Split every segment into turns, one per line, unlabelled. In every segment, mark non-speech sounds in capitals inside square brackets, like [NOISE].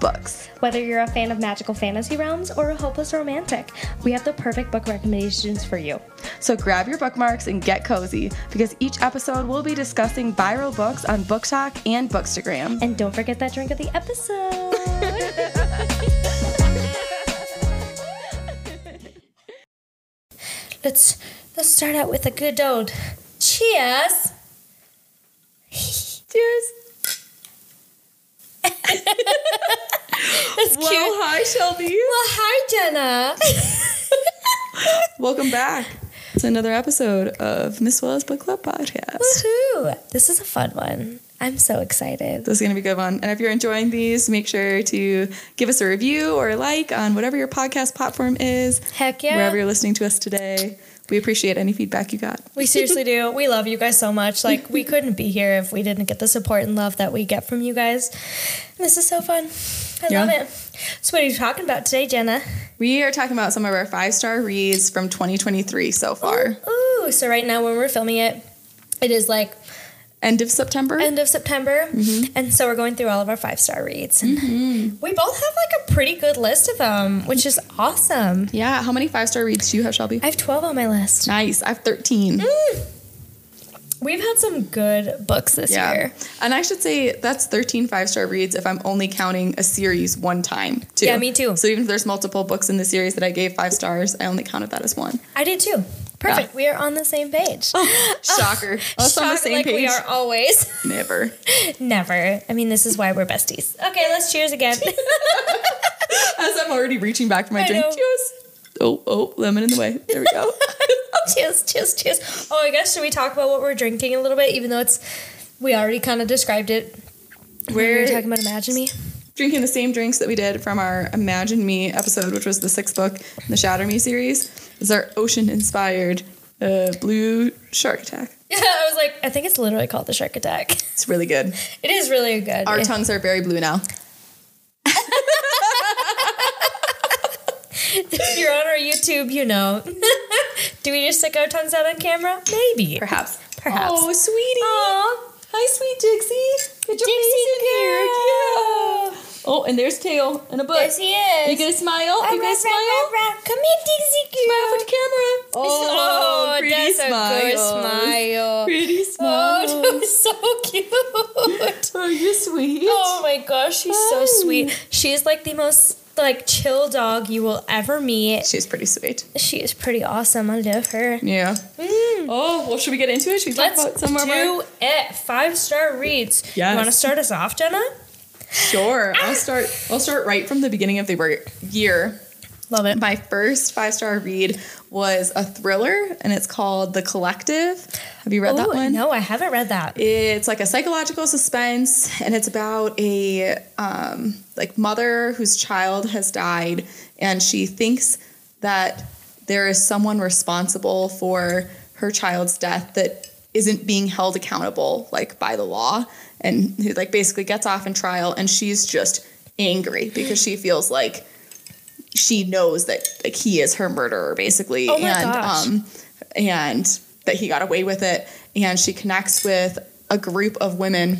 books.
Whether you're a fan of magical fantasy realms or a hopeless romantic, we have the perfect book recommendations for you.
So grab your bookmarks and get cozy because each episode we'll be discussing viral books on BookTok and Bookstagram.
And don't forget that drink of the episode. [LAUGHS] let's let's start out with a good old cheers.
Cheers.
That's
Well,
cute.
hi, Shelby.
Well, hi, Jenna. [LAUGHS]
Welcome back to another episode of Miss Willa's Book Club podcast.
Woohoo! This is a fun one. I'm so excited.
This is going to be a good one. And if you're enjoying these, make sure to give us a review or a like on whatever your podcast platform is,
Heck yeah.
wherever you're listening to us today. We appreciate any feedback you got.
We seriously do. We love you guys so much. Like, we couldn't be here if we didn't get the support and love that we get from you guys. This is so fun. I
Yeah.
love it. So, what are you talking about today, Jenna?
We are talking about some of our five star reads from 2023 so far.
Ooh, so right now when we're filming it, it is like
End of September.
end of September.
Mm-hmm.
And so we're going through all of our five star reads. And We both have like a pretty good list of them, which is awesome.
yeah. How many five star reads do you have, Shelby?
I have 12 on my list.
nice. I have 13.
We've had some good books this
Yeah.
year.
And I should say that's 13 five star reads if I'm only counting a series one time, too.
Yeah, me too.
So even if there's multiple books in the series that I gave five stars, I only counted that as one.
I did too. Perfect. We are on the same page.
Oh, [LAUGHS] shocker. Us on the same
like
page.
we are always. [LAUGHS]
Never.
Never. I mean, this is why we're besties. Okay, let's cheers again. [LAUGHS]
As I'm already reaching back for my
I
drink.
know.
Cheers. Oh, oh, lemon in the way. There we go.
cheers, cheers, cheers. Oh, I guess should we talk about what we're drinking a little bit, even though it's we already kind of described it. we
We're
were talking about Imagine Me.
drinking the same drinks that we did from our Imagine Me episode, which was the sixth book in the Shatter Me series. Is our ocean inspired uh, blue shark attack.
Yeah, [LAUGHS] I was like, I think it's literally called the Shark Attack.
It's really good.
It is really good.
Our tongues are very blue now.
if [LAUGHS] you're on our YouTube, you know. [LAUGHS] Do we just stick our tongues out on camera? Maybe.
Perhaps.
Perhaps.
Oh, sweetie.
Aw.
Hi, sweet Dixie. Get your
Dixie
face in here. Yeah. Oh, and there's Tail in a book.
Yes, he is.
You gonna smile? You gonna smile?
Come here, Dixie girl.
Smile for the camera.
Oh,
pretty
that's a good smile.
Pretty smile.
Oh, [LAUGHS] that was [LAUGHS] so cute. [LAUGHS]
Are you sweet?
Oh my gosh, she's so
Hi.
sweet. She's like the most like chill dog you will ever meet.
She's pretty sweet.
She is pretty awesome. I love her.
Yeah. Mm. Oh, well, should we get into it? Should we talk
Let's
about some
do
our...
it. Five star reads.
Yes.
You want to start us off, Jenna?
Sure. [LAUGHS] I'll start. I'll start right from the beginning of the year.
Love it.
My first five star read was a thriller, and it's called The Collective. Have you read that one?
No, I haven't read that.
It's like a psychological suspense, and it's about a um, like mother whose child has died, and she thinks that there is someone responsible for her child's death that isn't being held accountable like by the law, and who like basically gets off in trial, and she's just angry because she feels like she knows that like he is her murderer basically,
Oh
and
gosh.
um, and that he got away with it. And she connects with a group of women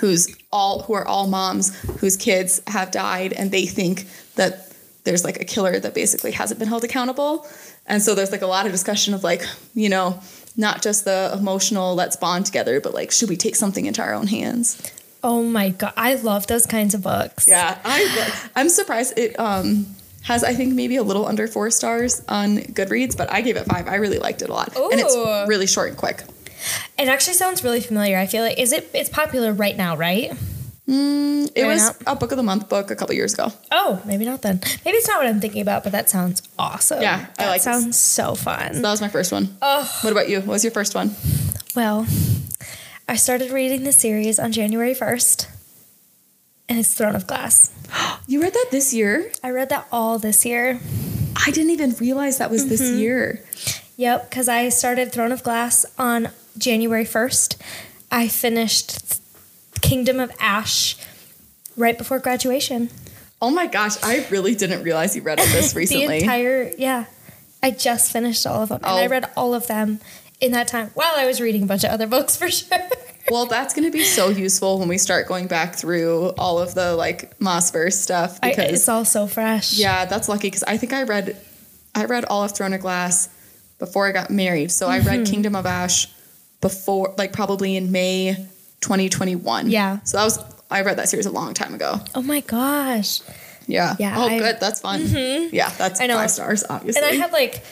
who's all who are all moms whose kids have died and they think that there's like a killer that basically hasn't been held accountable. And so there's like a lot of discussion of like you know not just the emotional let's bond together but like should we take something into our own hands
Oh my god, I love those kinds of books.
yeah i i'm surprised it um has I think maybe a little under four stars on Goodreads, but I gave it five. I really liked it a lot, and it's really short and quick.
It actually sounds really familiar. I feel like is it it's popular right now, right?
It was a book of the month book a couple years ago.
Oh, maybe not then. Maybe it's not what I'm thinking about, but that sounds awesome.
Yeah, I
that
like this.
sounds so fun.
That was my first one.
Oh.
What about you? What was your first one?
Well, I started reading the series on January 1st, and it's Throne of Glass. [GASPS]
You read that this year?
I read that all this year.
I didn't even realize that was this
Mm-hmm.
year.
Yep, because I started Throne of Glass on January 1st. I finished Kingdom of Ash right before graduation.
Oh my gosh, I really didn't realize you read all this [LAUGHS] recently.
the entire yeah. I just finished all of them, and I
Oh.
read all of them in that time while I was reading a bunch of other books for [LAUGHS] sure.
well, that's going to be so useful when we start going back through all of the like Maasverse stuff
I,
because
it's all so fresh.
yeah, that's lucky because I think I read I read all of Throne of Glass before I got married. So I
Mm-hmm.
read Kingdom of Ash before like probably in May 2021.
Yeah.
So that was I read that series a long time ago.
Oh my gosh.
Yeah.
Yeah,
Oh,
I- Mm-hmm.
good. That's fun. Yeah, that's
I know.
five stars, obviously.
And I had like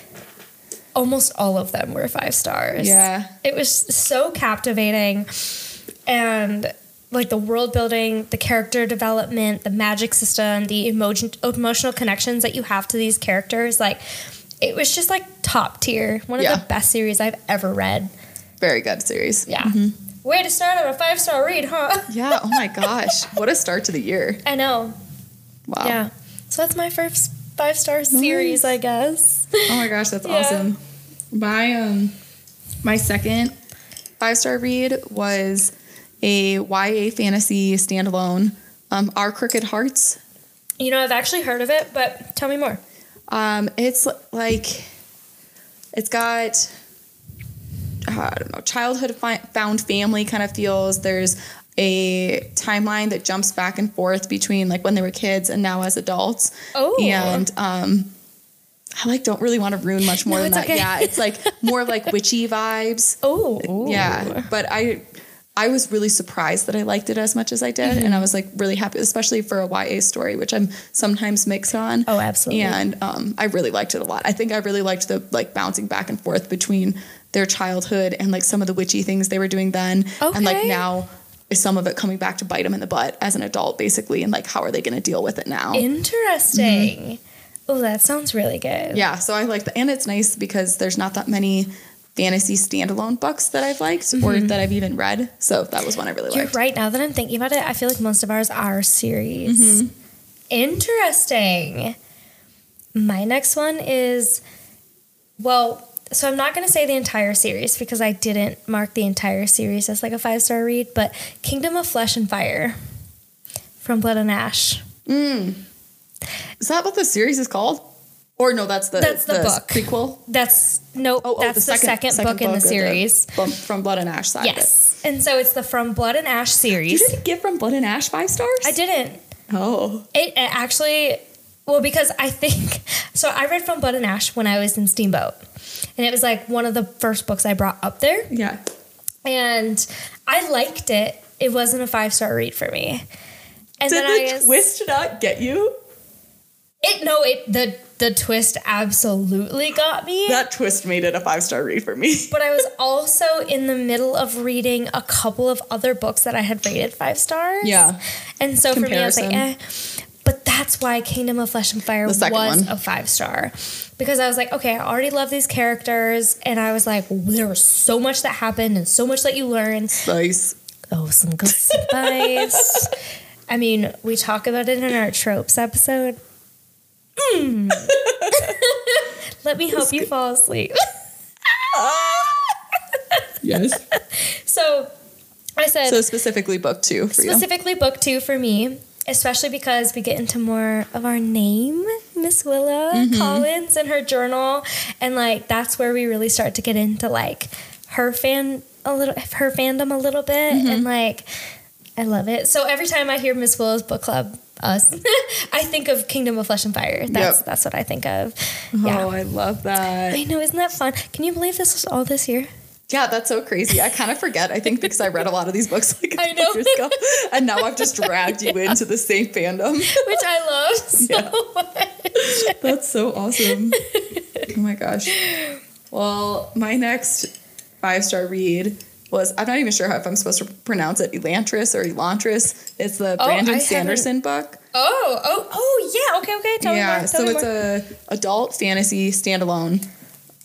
almost all of them were five stars.
Yeah.
It was so captivating and like the world building, the character development, the magic system, the emotion emotional connections that you have to these characters, like it was just like top tier. One of
Yeah.
the best series I've ever read.
Very good series.
Yeah. Way to start on a five star read, huh? [LAUGHS]
Yeah. Oh my gosh. What a start to the year.
I know.
Wow.
Yeah. So that's my first five star series, I guess.
Oh my gosh, that's [LAUGHS]
Yeah.
awesome. My um my second five star read was a YA fantasy standalone. Um, Our Crooked Hearts.
You know, I've actually heard of it, but tell me more.
Um, it's like it's got uh, I don't know childhood fi- found family kind of feels. There's a timeline that jumps back and forth between like when they were kids and now as adults.
Oh.
and um, I like don't really want to ruin much more
No,
than that.
okay.
Yeah, it's like more like [LAUGHS] witchy vibes.
Oh.
Yeah, but I I was really surprised that I liked it as much as I did,
Mm-hmm.
and I was like really happy, especially for a YA story, which I'm sometimes mixed on.
Oh, absolutely.
And um, I really liked it a lot. I think I really liked the like bouncing back and forth between their childhood and like some of the witchy things they were doing then, and like now is some of it coming back to bite them in the butt as an adult, basically, and like how are they going to deal with it now?
Interesting. Oh, that sounds really good.
Mm-hmm. Yeah, so I like the and it's nice because there's not that many fantasy standalone books that I've liked or that I've even read. So that was one I really
Mm-hmm. You're
liked.
right. Now that I'm thinking about it, I feel like most of ours are series.
Mm-hmm.
Interesting. My next one is, well, so I'm not going to say the entire series because I didn't mark the entire series as like a five star read, but Kingdom of Flesh and Fire from Blood and Ash. Hmm.
Is that what the series is called? Or no, that's the
That's the book.
prequel.
That's no,
Oh, oh,
that's the second, book in the series.
from, from Blood and Ash side.
Yes, and so it's the From Blood and Ash
series. You didn't give from Blood and Ash five stars.
I didn't.
Oh,
It, it actually, well, because I think, [LAUGHS] so I read From Blood and Ash when I was in Steamboat. And it was like one of the first books I brought up there.
yeah.
And I liked it. It wasn't a five star read for me. And
Did
then I
the
was,
twist not get you?
it no, it the the twist absolutely got me.
That twist made it a five star read for me.
but I was also in the middle of reading a couple of other books that I had rated five stars.
Yeah.
And so for me, I was like, eh. That's why Kingdom of Flesh and Fire was
one.
a five star. Because I was like, okay, I already love these characters. And I was like, there was so much that happened and so much that you learned.
Spice.
Oh, some good [LAUGHS] spice. I mean, we talk about it in our tropes episode. Mm. [LAUGHS] Let me help you fall asleep.
Yes. [LAUGHS]
So I said,
so specifically book two for you.
specifically book two for me, especially because we get into more of our name, Miss Willa
Mm-hmm.
Collins, and her journal, and like that's where we really start to get into like her fan a little, her fandom a little bit,
Mm-hmm.
and like I love it. So every time I hear Miss Willa's book club. Us, [LAUGHS] I think of Kingdom of Flesh and Fire. That's
Yep.
that's what I think of.
Oh, I love that.
I know, isn't that fun? Can you believe this was all this year?
Yeah, that's so crazy. I kind of forget. I think because I read a lot of these books like
I know.
years ago, and now I've just dragged you [LAUGHS] into the same fandom.
Which I love [LAUGHS] so
Yeah.
much.
That's so awesome. Oh my gosh. Well, my next five star read was I'm not even sure how if I'm supposed to pronounce it Elantris or Elantris. It's the
Oh,
Brandon
haven't-
Sanderson book.
Oh, oh, oh, yeah. Okay, okay. Tell me
yeah,
more. Tell
so
me
it's
more.
a adult fantasy standalone.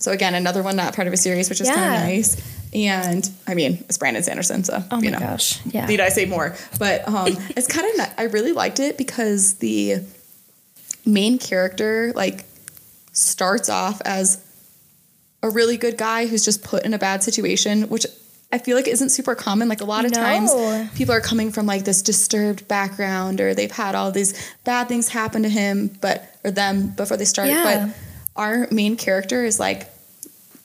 So again, another one not part of a series, which is kind
Yeah.
of nice. And I mean, it's Brandon Sanderson, so
Oh my
you know.
gosh. Yeah.
Need I say more? But um, [LAUGHS] it's kind of I really liked it because the main character like starts off as a really good guy who's just put in a bad situation, which I feel like isn't super common. Like a lot of
No.
times people are coming from like this disturbed background or they've had all these bad things happen to him but or them before they start.
Yeah.
But our main character is like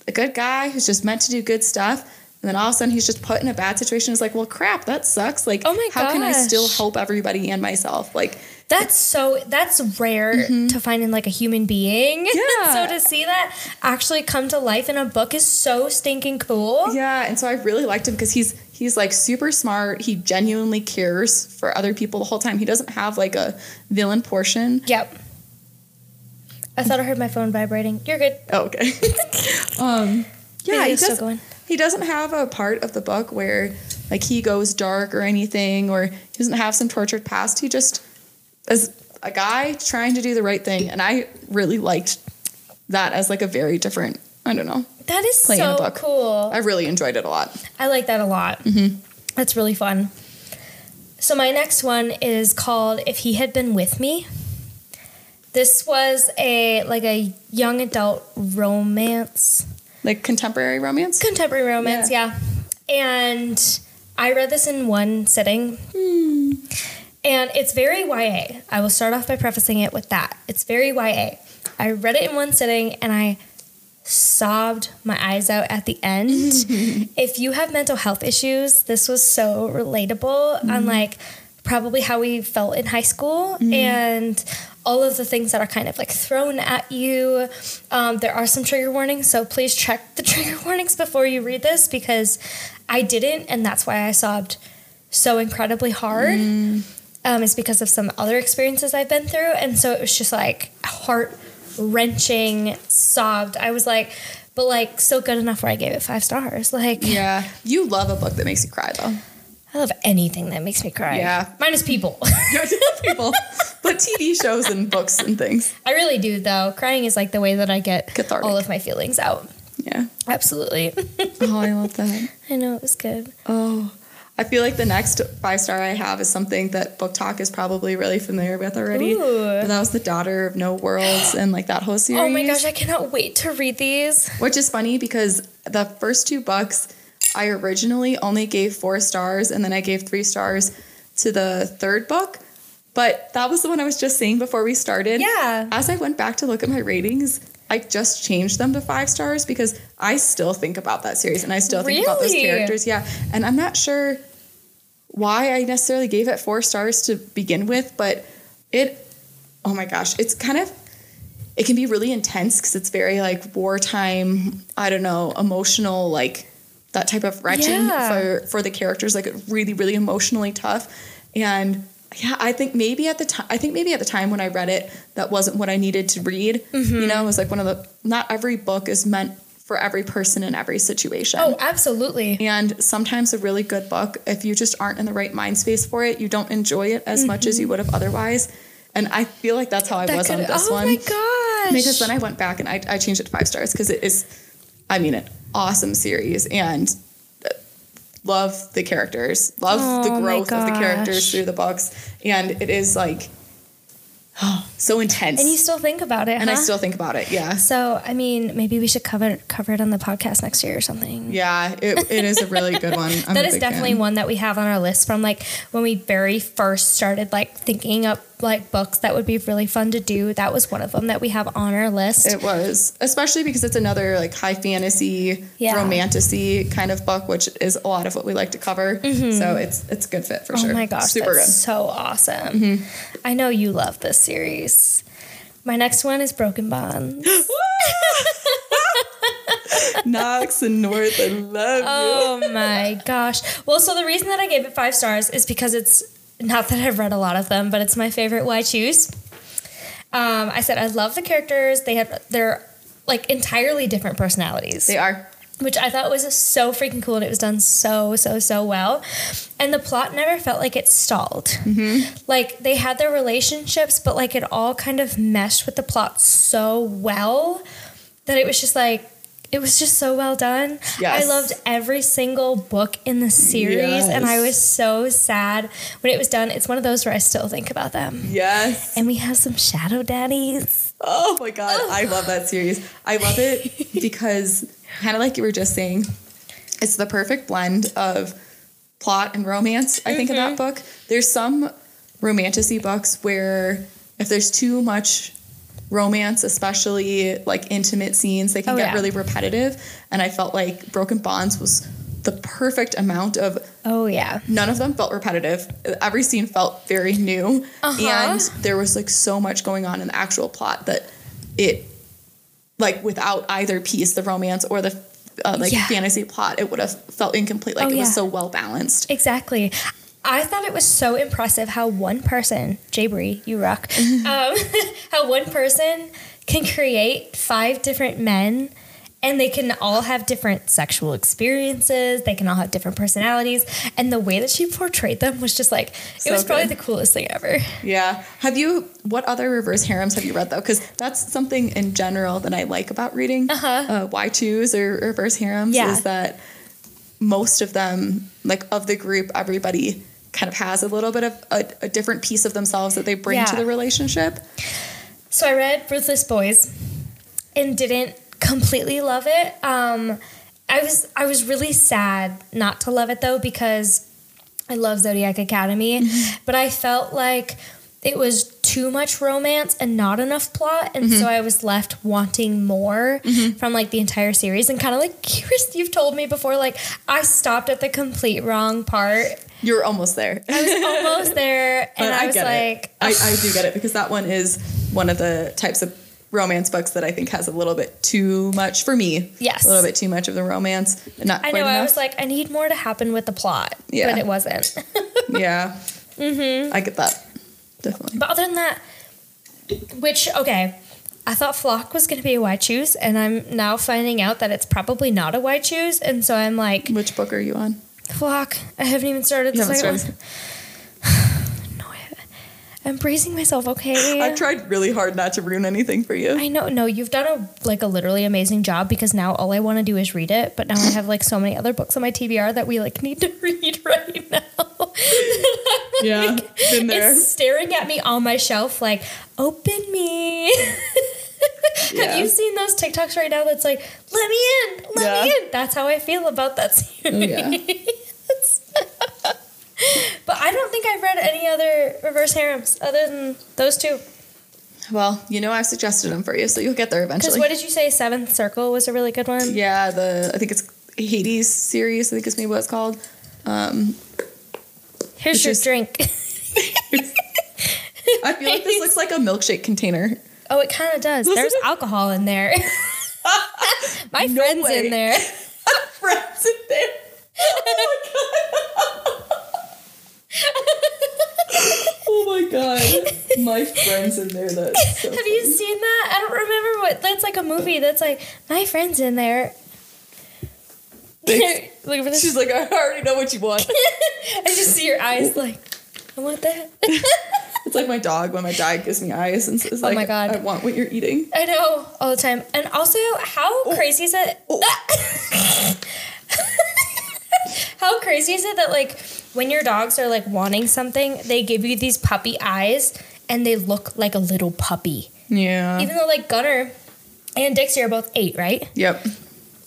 a good guy who's just meant to do good stuff. And then all of a sudden he's just put in a bad situation. It's like, well crap, that sucks. Like
Oh my
how can I still help everybody and myself? Like
That's so that's rare mm-hmm. to find in like a human being. [LAUGHS]
Yeah.
so to see that actually come to life in a book is so stinking cool.
Yeah, and so I really liked him because he's he's like super smart. He genuinely cares for other people the whole time. He doesn't have like a villain portion.
Yep. I thought I heard my phone vibrating. You're good.
Oh, okay. [LAUGHS] um, yeah,
Yeah,
he
it's still
does,
going.
he doesn't have a part of the book where like he goes dark or anything, or he doesn't have some tortured past. He just is a guy trying to do the right thing, and I really liked that as like a very different. I don't know.
That is
Play in a
so
book.
cool.
I really enjoyed it a lot.
I like that a lot.
Mm-hmm.
That's really fun. So my next one is called "If He Had Been With Me." This was a like a young adult romance,
Like contemporary romance.
contemporary romance, yeah. And I read this in one sitting,
Hmm.
and it's very YA. I will start off by prefacing it with that. It's very YA. I read it in one sitting, and I sobbed my eyes out at the end. [LAUGHS] if you have mental health issues, this was so relatable on like probably how we felt in high school and all of the things that are kind of like thrown at you. Um, there are some trigger warnings, so please check the [LAUGHS] trigger warnings before you read this because I didn't, and that's why I sobbed so incredibly hard. Um, is because of some other experiences I've been through, and so it was just like heart wrenching, sobbed. I was like, but like still good enough where I gave it five stars. Like
Yeah, you love a book that makes you cry though.
I love anything that makes me cry.
Yeah.
minus people. [LAUGHS]
People, but TV shows and books and things.
I really do though. Crying is like the way that I get
Cathartic.
all of my feelings out.
Yeah.
Absolutely. [LAUGHS]
Oh, I love that.
I know it was good.
Oh, I feel like the next five star I have is something that BookTok is probably really familiar with already.
Ooh.
But that was the Daughter of No Worlds and like that whole series. [GASPS]
Oh my gosh, I cannot wait to read these.
Which is funny because the first two books I originally only gave four stars and then I gave three stars to the third book. But that was the one I was just saying before we started.
Yeah.
As I went back to look at my ratings, I just changed them to five stars because I still think about that series and I still think about those characters. Yeah. And I'm not sure why I necessarily gave it four stars to begin with, but it, oh my gosh, it's kind of, it can be really intense because it's very like wartime, I don't know, emotional, like that type of wrenching
Yeah.
for, for the characters, like really, really emotionally tough. And yeah, I think maybe at the time, I think maybe at the time when I read it, that wasn't what I needed to read.
Mm-hmm.
You know, it was like one of the, not every book is meant for every person in every situation.
Oh, absolutely.
And sometimes a really good book, if you just aren't in the right mind space for it, you don't enjoy it as much as you would have otherwise. And I feel like that's how I
That
was on this
oh
one.
my gosh.
Because then I went back and I, I changed it to five stars because it is, I mean, an awesome series and love the characters, love
Oh
the growth of the characters through the books. And it is like, oh, [GASPS] so intense.
and you still think about it,
and I still think about it. Yeah.
So, I mean, maybe we should cover cover it on the podcast next year or something.
Yeah. It, it is a really good one. [LAUGHS] I'm
that is definitely
fan.
one that we have on our list from like when we very first started like thinking up like books that would be really fun to do. That was one of them that we have on our list.
It was, especially because it's another like high fantasy,
Yeah.
romantasy kind of book, which is a lot of what we like to cover. Mm-hmm. So it's it's a good fit for
oh
sure.
Oh my gosh,
super
that's
good.
so awesome. Mm-hmm. I know you love this series. My next one is Broken Bonds. [GASPS] [LAUGHS]
Knox and North, I love you.
oh my gosh. Well, so the reason that I gave it five stars is because it's not that I've read a lot of them, but it's my favorite Why Choose. Um, I said I love the characters. They have they're like entirely different personalities.
They are.
which I thought was so freaking cool and it was done so, so, so well. And the plot never felt like it stalled.
Mm-hmm.
Like they had their relationships, but like it all kind of meshed with the plot so well that it was just like, it was just so well done.
Yes.
I loved every single book in the series and I was so sad when it was done. It's one of those where I still think about them.
Yes.
And we have some shadow daddies.
Oh my god, I love that series. I love it [LAUGHS] because kind of like you were just saying, it's the perfect blend of plot and romance, I think, in
Mm-hmm.
that book. There's some romantasy books where if there's too much romance, especially like intimate scenes, they can
Oh,
get
yeah.
really repetitive. And I felt like Broken Bonds was the perfect amount of
Oh yeah.
none of them felt repetitive. Every scene felt very new.
Uh-huh.
And there was like so much going on in the actual plot that it, like, without either piece, the romance or the uh, like
Yeah.
fantasy plot, it would have felt incomplete. Like
Oh,
it was
yeah.
so well balanced.
Exactly. I thought it was so impressive how one person, J Bree, you rock, [LAUGHS] um, [LAUGHS] how one person can create five different men and they can all have different sexual experiences. They can all have different personalities. And the way that she portrayed them was just like, it
So
was probably
good.
the coolest thing ever.
Yeah. Have you, what other reverse harems have you read though? Because that's something in general that I like about reading.
Uh-huh.
Uh, why choose or reverse harems
Yeah.
is that most of them, like of the group, everybody kind of has a little bit of a, a different piece of themselves that they bring to the relationship.
So I read Ruthless Boys and didn't completely love it. Um, I was I was really sad not to love it though because I love Zodiac Academy, but I felt like it was too much romance and not enough plot, and so I was left wanting more from like the entire series. And kind of like [LAUGHS] Chris, you've told me before, like I stopped at the complete wrong part.
You're almost there.
I was almost [LAUGHS] there, and I, was like.
I, I do get it because that one is one of the types of romance books that I think has a little bit too much for me.
Yes.
A little bit too much of the romance and not
I know.
enough.
I was like, I need more to happen with the plot,
Yeah.
but it wasn't. [LAUGHS]
yeah. Mm-hmm. I get that. Definitely.
but other than that, which okay, I thought Flock was going to be a why choose, and I'm now finding out that it's probably not a why choose, and so I'm like,
Which book are you on?
Flock. I haven't even started the
haven't
second
started. [LAUGHS]
one. no, I haven't. I'm bracing myself. Okay. [LAUGHS]
I've tried really hard not to ruin anything for you.
I know. No, you've done a like a literally amazing job because now all I want to do is read it. But now I have like so many other books on my TBR that we like need to [LAUGHS] read right now. [LAUGHS]
Yeah. Been there.
It's staring at me on my shelf like, open me.
Yeah.
Have you seen those TikToks right now that's like, let me in, let me in? That's how I feel about that series.
Oh, yeah.
But I don't think I've read any other reverse harems other than those two.
Well, you know I've suggested them for you, so you'll get there
Because
eventually.
what did you say? Seventh Circle was a really good one.
yeah, the I think it's Hades series, I think is maybe what it's called. Um,
Here's your
just-
drink. [LAUGHS] [LAUGHS]
I feel like this looks like a milkshake container.
oh, it kind of does. There's [LAUGHS] alcohol in there. My
No
friend's
way.
in there.
Friends in there. Oh my god. [LAUGHS] Oh my god, my friends in there. That's so
Have you seen that? I don't remember what. That's like a movie. That's like my friend's in there. [LAUGHS] Look for this.
She's like, I already know what you want. [LAUGHS]
I just see your eyes like, I want that.
It's like my dog when my dog gives me eyes and says, like,
Oh my God.
I want what you're eating.
I know all the time. And also, how oh. crazy is it?
Oh.
how crazy is it that like when your dogs are like wanting something, they give you these puppy eyes and they look like a little puppy.
Yeah.
Even though like Gunner and Dixie are both eight, right?
yep.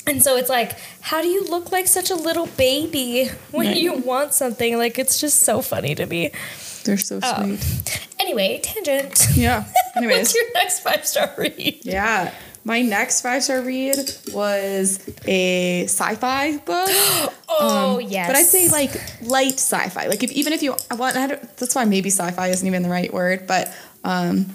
And so it's like, how do you look like such a little baby when
I
you want something? Like it's just so funny to me.
They're so
Oh.
sweet.
Anyway, tangent.
Yeah. [LAUGHS] Anyways.
What's your next five star read?
Yeah. My next five star read was a sci fi book. [GASPS]
Oh yes.
But I'd say like light sci-fi. Like if, even if you I want, I don't, that's why maybe sci-fi isn't even the right word. But um,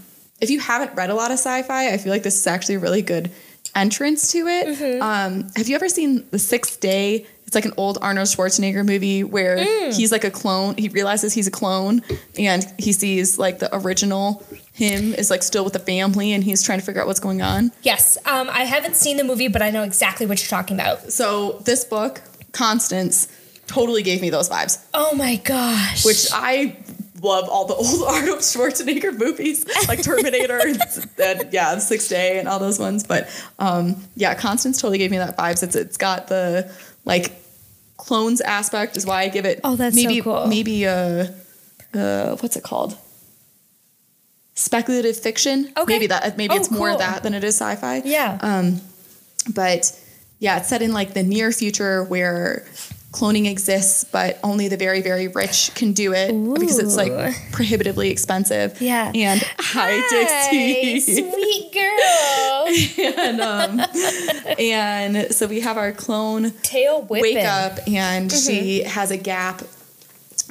if you haven't read a lot of sci-fi, I feel like this is actually a really good entrance to it.
Mm-hmm.
Um, have you ever seen The Sixth Day? It's like an old Arnold Schwarzenegger movie where
Mm.
he's like a clone. He realizes he's a clone, and he sees like the original him is like still with the family, and he's trying to figure out what's going on.
Yes. Um, I haven't seen the movie, but I know exactly what you're talking about.
So this book, Constance, totally gave me those vibes.
Oh my gosh.
which I love all the [LAUGHS] old Arnold Schwarzenegger movies, like Terminator and, [LAUGHS] and yeah, The Sixth Day and all those ones. But um, yeah, Constance totally gave me that vibes. It's it's got the like clones aspect is why I give it.
Oh, that's so
maybe
cool.
maybe uh, uh what's it called? Speculative fiction.
Okay.
Maybe that maybe
Oh,
it's more
cool.
that than it is sci-fi.
Yeah.
Um, but yeah, it's set in like the near future where cloning exists, but only the very, very rich can do it because it's like prohibitively expensive.
Yeah.
And hi, Dixie.
sweet [LAUGHS] girl.
and um, and so we have our clone
Tail whipping.
wake up, and she
Mm-hmm.
has a gap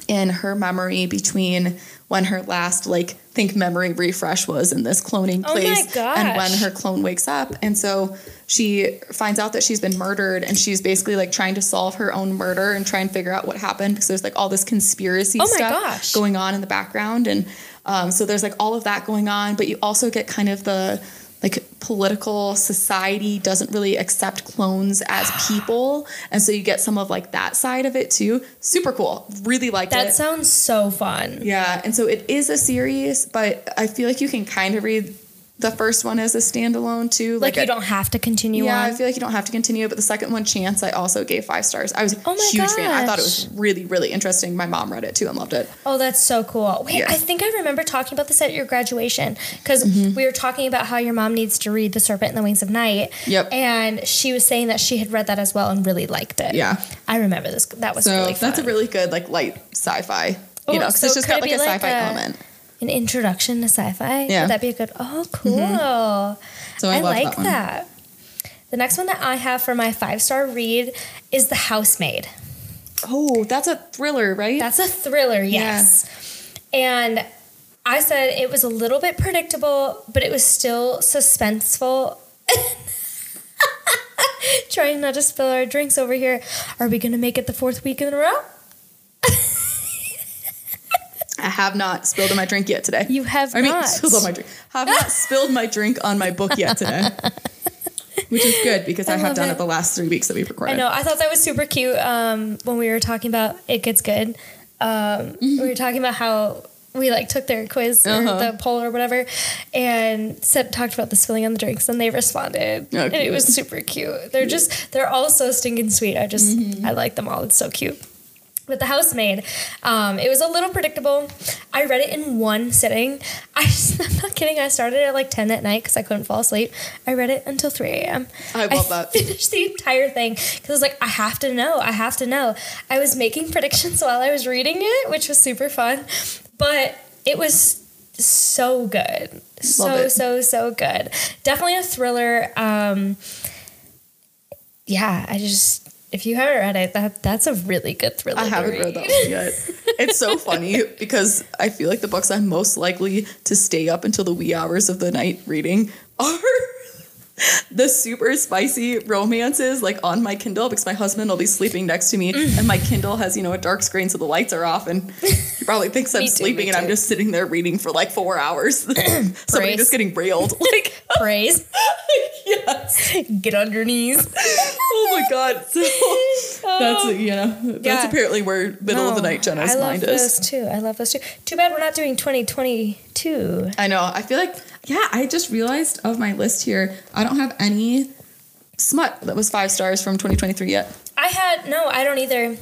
in her memory between when her last like think memory refresh was in this cloning
Oh
place and when her clone wakes up. And so she finds out that she's been murdered and she's basically like trying to solve her own murder and try and figure out what happened. Because there's like all this conspiracy
Oh
stuff
gosh.
going on in the background. And um, so there's like all of that going on but you also get kind of the like political society doesn't really accept clones as people. And so you get some of like that side of it too. Super cool. Really like
That
it.
sounds so fun.
yeah. And so it is a series but i feel like you can kind of read the first one as a standalone too
Like, you
I-
don't have to continue
yeah,
on.
I feel like you don't have to continue, but the second one, Chance, I also gave five stars. I was a
Oh my
huge fan. I thought it was really, really interesting. My mom read it too and loved it.
Oh, that's so cool. Wait,
Yeah.
I think I remember talking about this at your graduation because
Mm-hmm.
we were talking about how your mom needs to read The Serpent and the Wings of Night.
Yep.
And she was saying that she had read that as well and really liked it.
Yeah.
I remember this. That was
So
really fun.
that's a really good, like, light sci-fi. You
Oh,
know, because
so
it's just got like a
like
sci-fi
a-
element.
An introduction to sci-fi.
Yeah. Mm-hmm.
Would that be a good? Oh, cool.
So I,
I, like
that
that. The next one that I have for my five star read is The Housemaid.
Oh, that's a thriller, right?
That's a thriller, yes. And I said it was a little bit predictable, but it was still suspenseful. [LAUGHS] Trying not to spill our drinks over here. Are we going to make it the fourth week in a row? [LAUGHS]
I have not spilled on my drink yet today.
You have
I mean,
not.
spilled on my drink. Have not [LAUGHS] spilled my drink on my book yet today. Which is good because I,
I
have done
it.
it the last three weeks that we've recorded.
I know. I thought that was super cute um, when we were talking about It Gets Good. Um, We were talking about how we like took their quiz or
Uh-huh.
the poll or whatever and said, talked about the spilling on the drinks and they responded.
Oh,
and it was super cute. They're just, they're all so stinking sweet. I just,
Mm-hmm.
I like them all. It's so cute. With the housemaid, um, it was a little predictable. I read it in one sitting. [LAUGHS] I, I'm not kidding. I started at like 10 at night because I couldn't fall asleep. I read it until 3 a.m.
I love that. [LAUGHS]
finished the entire thing because I was like, I have to know. I have to know. I was making predictions [LAUGHS] while I was reading it, which was super fun, but it was so good. So,
it.
so, so good. Definitely a thriller. Um, yeah, I just, if you haven't read it, that that's a really good thriller.
I haven't read that one yet. It's so funny [LAUGHS] because I feel like the books I'm most likely to stay up until the wee hours of the night reading are [LAUGHS] the super spicy romances like on my Kindle because my husband will be sleeping next to me
Mm.
and my Kindle has, you know, a dark screen so the lights are off and [LAUGHS] he probably thinks I'm
too,
sleeping and I'm just sitting there reading for like four hours. [LAUGHS] Somebody just getting railed. Like
Praise.
yes.
Get on your knees.
Oh my god. So that's you know, that's
Yeah.
apparently where middle of the night Jenna's
I love
mind is.
those too. I love those too. Too bad we're not doing 2022.
I know. I feel like, yeah, I just realized of my list here, I don't have any smut that was five stars from 2023 yet.
I had no, I don't either.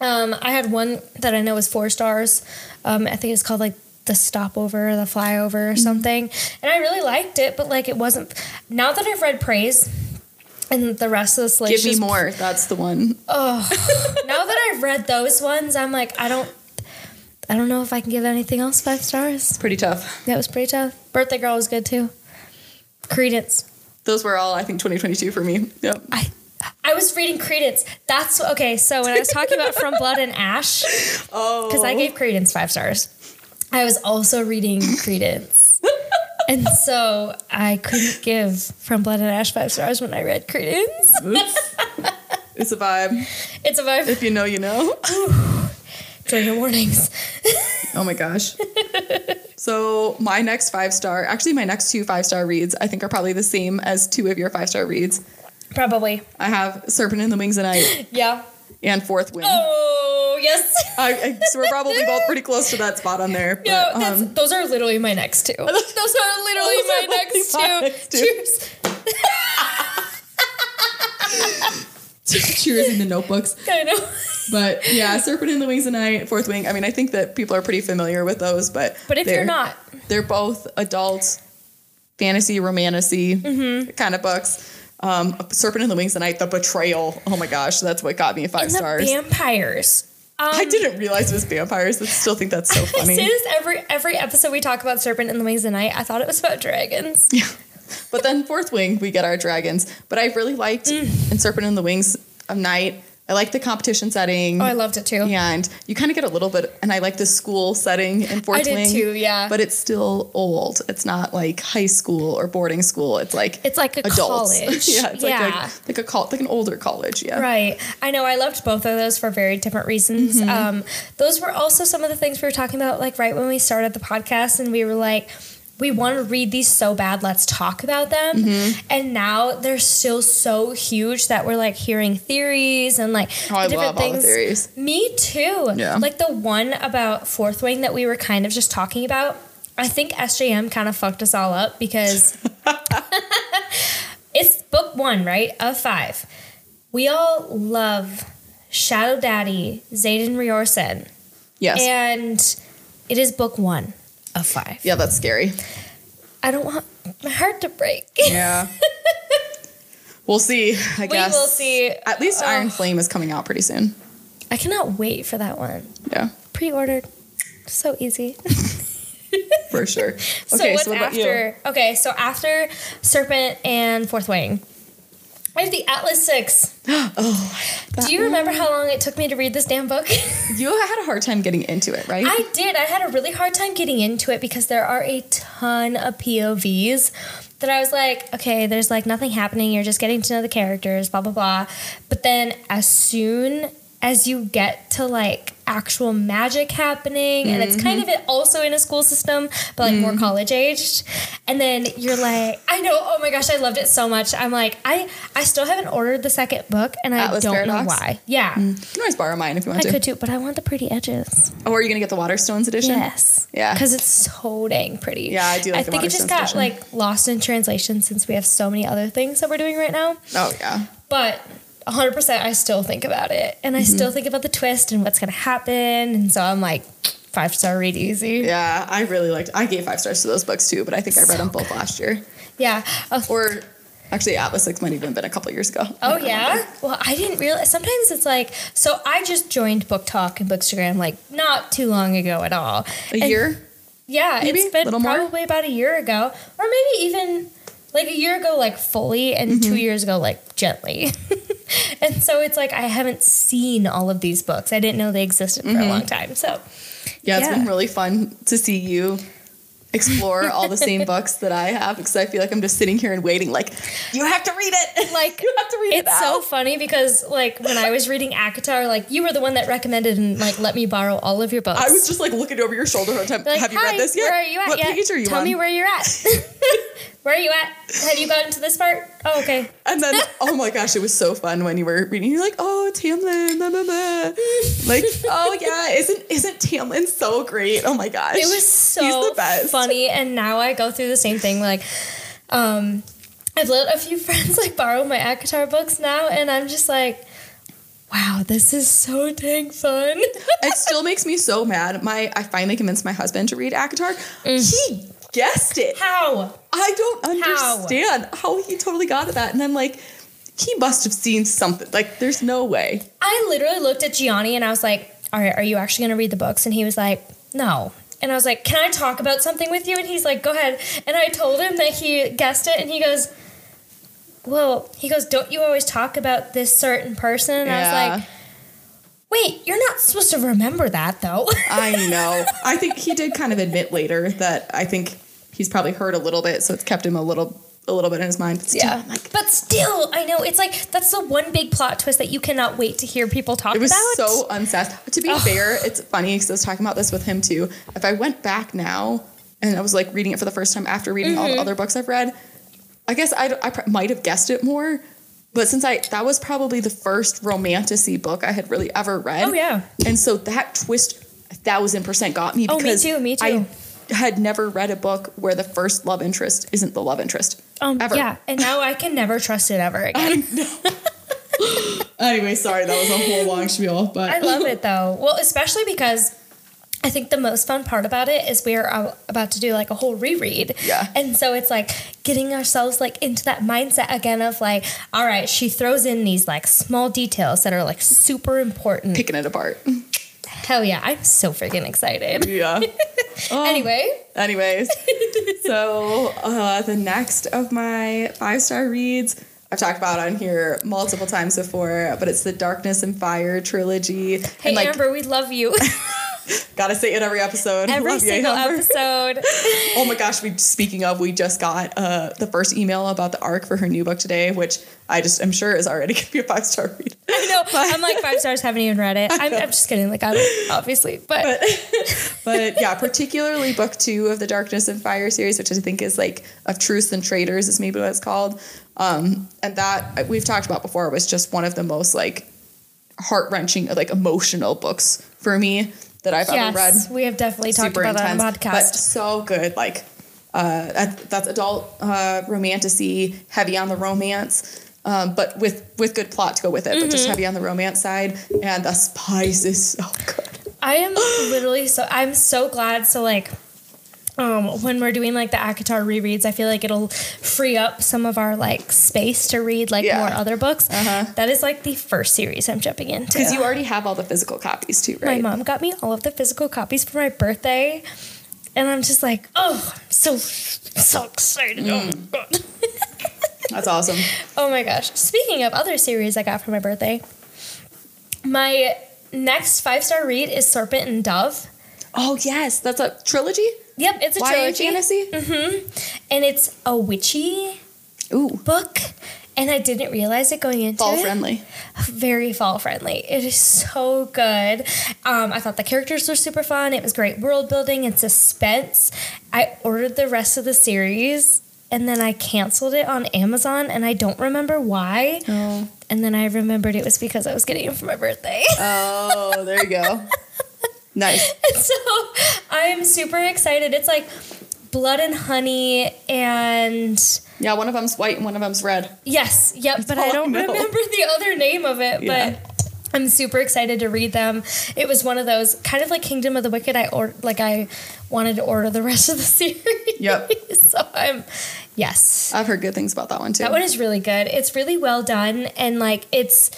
Um, I had one that I know was four stars. Um, I think it's called like the stopover, the flyover, or something. And I really liked it, but like it wasn't. Now that I've read Praise and the rest of this list,
Give me more. That's the one.
Oh, [LAUGHS] now that I've read those ones, I'm like, I don't, I don't know if I can give anything else five stars.
Pretty tough.
That was pretty tough. Birthday Girl was good too. Credence.
Those were all, I think, 2022 for me. Yep.
I I was reading Credence. That's okay. So when I was talking about From Blood and Ash, [LAUGHS]
Oh.
because I gave Credence five stars, I was also reading Credence, [LAUGHS] and so I couldn't give From Blood and Ash five stars when I read Credence.
Oops. [LAUGHS] it's a vibe.
It's a vibe.
If you know, you know.
Trigger warnings.
Oh my gosh. So my next five star, actually my next two five star reads, I think are probably the same as two of your five star reads.
Probably.
I have Serpent in the Wings of Night
Yeah.
and Fourth Wing.
Oh yes.
I, I, so we're probably both pretty close to that spot on there. But,
No,
um,
those are literally my next two. [LAUGHS] Those are literally
Those
my
are
next
my
two.
next two.
Cheers. [LAUGHS]
cheers in the notebooks. [LAUGHS]
I know.
But yeah, Serpent in the Wings of Night, Fourth Wing. I mean, I think that people are pretty familiar with those, but
But if
they're,
you're not,
they're both adult fantasy romantasy
Mm-hmm.
kind of books. Um, Serpent in the Wings of Night, the betrayal. Oh my gosh, that's what got me five
And the
stars.
vampires. Um,
I didn't realize it was vampires. I still think that's so [LAUGHS]
I
funny.
say this every every episode we talk about Serpent in the Wings of Night. I thought it was about dragons. [LAUGHS] Yeah.
But then fourth wing, we get our dragons. But I really liked
Mm.
in Serpent in the Wings of Night. I like the competition setting.
Oh, I loved it too.
and you kind of get a little bit, and I like the school setting in fourth
I did too, yeah.
But it's still old. It's not like high school or boarding school. It's like
It's like a
adults. [LAUGHS]
college.
yeah, it's
Yeah.
like a, like a col- like an older college. Yeah,
Right. I know I loved both of those for very different reasons.
Mm-hmm.
Um, those were also some of the things we were talking about, like right when we started the podcast, and we were like, we want to read these so bad, let's talk about them.
Mm-hmm.
And now they're still so huge that we're like hearing theories and like
Oh, I
the different
love all the
things.
theories.
Me too.
Yeah.
Like the one about Fourth Wing that we were kind of just talking about. I think SJM kind of fucked us all up because [LAUGHS] it's book one, right? Of five. We all love Shadow Daddy, Xaden Riorson.
Yes.
And it is book one of five.
yeah, that's scary.
I don't want my heart to break.
Yeah. [LAUGHS] we'll see. I
we
guess
will see.
At least Iron
Oh.
Flame is coming out pretty soon.
I cannot wait for that one.
Yeah,
Pre ordered. So easy.
for sure. [LAUGHS] Okay,
so what's
what about you?
after? Okay, so after Serpent and Fourth Wing, I have the Atlas Six. [GASPS]
Oh,
Do you remember how long it took me to read this damn book? [LAUGHS]
You had a hard time getting into it, right?
I did. I had a really hard time getting into it because there are a ton of POVs that I was like, okay, there's like nothing happening. You're just getting to know the characters, blah, blah, blah. But then as soon as you get to like actual magic happening, and it's kind of mm-hmm. it also in a school system, but like more mm-hmm. college aged, and then you're like, I know, oh my gosh, I loved it so much. I'm like, I I still haven't ordered the second book, and I don't
Paradox?
know why. Yeah. Mm.
you can always borrow mine if you want
I
to.
could too, but I want the pretty edges.
Oh, are you gonna get the Waterstones edition?
Yes.
Yeah.
Because it's so dang pretty.
Yeah, I do like
I think it just got
edition.
like lost in translation since we have so many other things that we're doing right now.
Oh yeah.
But 100% I still think about it. And I
Mm-hmm.
still think about the twist and what's going to happen. And so I'm like, five star read easy.
Yeah, I really liked. I gave five stars to those books too, but I think I read them both last year.
Yeah. Oh,
Or actually, Atlas Six might even been a couple years ago.
Oh yeah.
remember.
Well, I didn't realize. Sometimes it's like so. I just joined BookTok and Bookstagram like not too long ago at all.
A
And-
year.
Yeah,
Maybe?
it's been
Little more?
probably about a year ago, or maybe even like a year ago, like fully, and
Mm-hmm.
two years ago, like gently. [LAUGHS] and so it's like I haven't seen all of these books. I didn't know they existed for a
Mm-hmm.
long time. So
Yeah, it's
Yeah.
been really fun to see you explore all the same [LAUGHS] books that I have because I feel like I'm just sitting here and waiting. Like you have to read it. [LAUGHS]
like
you have to read it.
it's so funny because like when I was reading ACOTAR, like you were the one that recommended and like let me borrow all of your books.
I was just like looking over your shoulder the time.
Like,
have you read this yet?
Where are you at?
What
yet?
page are you
Tell
on?
me where you're at. Where are you at? Have you gotten to this part? Oh, okay.
And then, [LAUGHS] oh my gosh, it was so fun when you were reading. You're like, oh, Tamlin, blah, blah, blah. like, oh [LAUGHS] yeah, isn't isn't Tamlin so great? Oh my gosh,
It was so
he's the best.
funny, and now I go through the same thing. Like, um, I've let a few [LAUGHS] friends like borrow my ACOTAR books now, and I'm just like, wow, this is so dang fun.
It still makes me so mad. My I finally convinced my husband to read ACOTAR.
Mm.
He guessed it.
How?
I don't understand how? he totally got at that. And I'm like, he must have seen something. Like, there's no way.
I literally looked at Gianni and I was like, all right, are you actually going to read the books? And he was like, no. And I was like, can I talk about something with you? And he's like, go ahead. And I told him that he guessed it, and he goes, well, he goes, don't you always talk about this certain person? And I was like, wait, you're not supposed to remember that though. [LAUGHS]
I know. I think he did kind of admit later that I think he's probably heard a little bit, so it's kept him a little a little bit in his mind. But still,
yeah.
Like,
but still, I know it's like that's the one big plot twist that you cannot wait to hear people talk about.
it was
about.
so unsatisfying. To be fair, it's funny because I was talking about this with him too. If I went back now and I was like reading it for the first time after reading all
Mm-hmm.
the other books I've read, I guess I, I pr- might have guessed it more. But since I that was probably the first romantasy book I had really ever read.
Oh, yeah.
And so that twist a thousand percent got me
Oh, me too, me too.
I had never read a book where the first love interest isn't the love interest.
um,
ever.
yeah, and now I can never trust it ever [LAUGHS] again. [LAUGHS]
Anyway, sorry, that was a whole long spiel, but
I love it though. Well, especially because I think the most fun part about it is we're uh, about to do like a whole reread.
Yeah.
And so it's like getting ourselves like into that mindset again of like, all right, she throws in these like small details that are like super important.
Picking it apart.
Hell yeah, I'm so freaking excited.
Yeah. [LAUGHS] Oh.
Anyway,
Anyways, [LAUGHS] so uh, the next of my five star reads I've talked about on here multiple times before, but it's the Darkness and Fire trilogy.
hey
and like,
Amber, we love you. [LAUGHS]
gotta say it every episode.
Every
Love
single
Amber.
episode.
Oh my gosh! We speaking of, we just got uh, the first email about the arc for her new book today, which I just am sure is already [LAUGHS] gonna be a five star read.
I know. [LAUGHS] I'm like five stars, haven't even read it. I'm, I'm just kidding. Like, I'm obviously, but,
but [LAUGHS] but yeah, particularly book two of the Darkness and Fire series, which I think is like of Truths and Traitors is maybe what it's called. Um, and that we've talked about before was just one of the most like heart wrenching, like emotional books for me that I've ever read.
we have definitely talked
Super
about that on the
intense, but
podcast.
so good. Like uh, that's adult uh, romantasy, heavy on the romance. Um, but with with good plot to go with it, but
Mm-hmm.
just heavy on the romance side, and the spice is so good.
I am literally so I'm so glad. So like um when we're doing like the ACOTAR rereads, I feel like it'll free up some of our like space to read like
Yeah.
more other books.
Uh-huh.
That is like the first series I'm jumping into.
Because you already have all the physical copies too, right?
my mom got me all of the physical copies for my birthday. And I'm just like, oh, I'm so so excited. Oh my
Mm.
god. [LAUGHS]
That's awesome.
Oh my gosh. Speaking of other series I got for my birthday, my next five star read is Serpent and Dove.
Oh yes, that's a trilogy.
Yep, it's a
YA
trilogy.
fantasy.
And it's a witchy
Ooh,
book. And I didn't realize it going into
fall
it.
friendly.
Very fall friendly. It is so good. Um, I thought the characters were super fun. It was great world building and suspense. I ordered the rest of the series and then I canceled it on Amazon and I don't remember why.
Oh,
And then I remembered it was because I was getting it for my birthday.
oh, there you go. [LAUGHS] Nice.
so I am super excited. It's like blood and honey and
Yeah, one of them's white and one of them's red.
yes, yep, but I
I
don't
know.
remember the other name of it,
Yeah.
but I'm super excited to read them. It was one of those kind of like Kingdom of the Wicked. I or like I wanted to order the rest of the [LAUGHS] series.
Yep. [LAUGHS]
so I'm yes.
I've heard good things about that one too.
That one is really good. It's really well done and like it's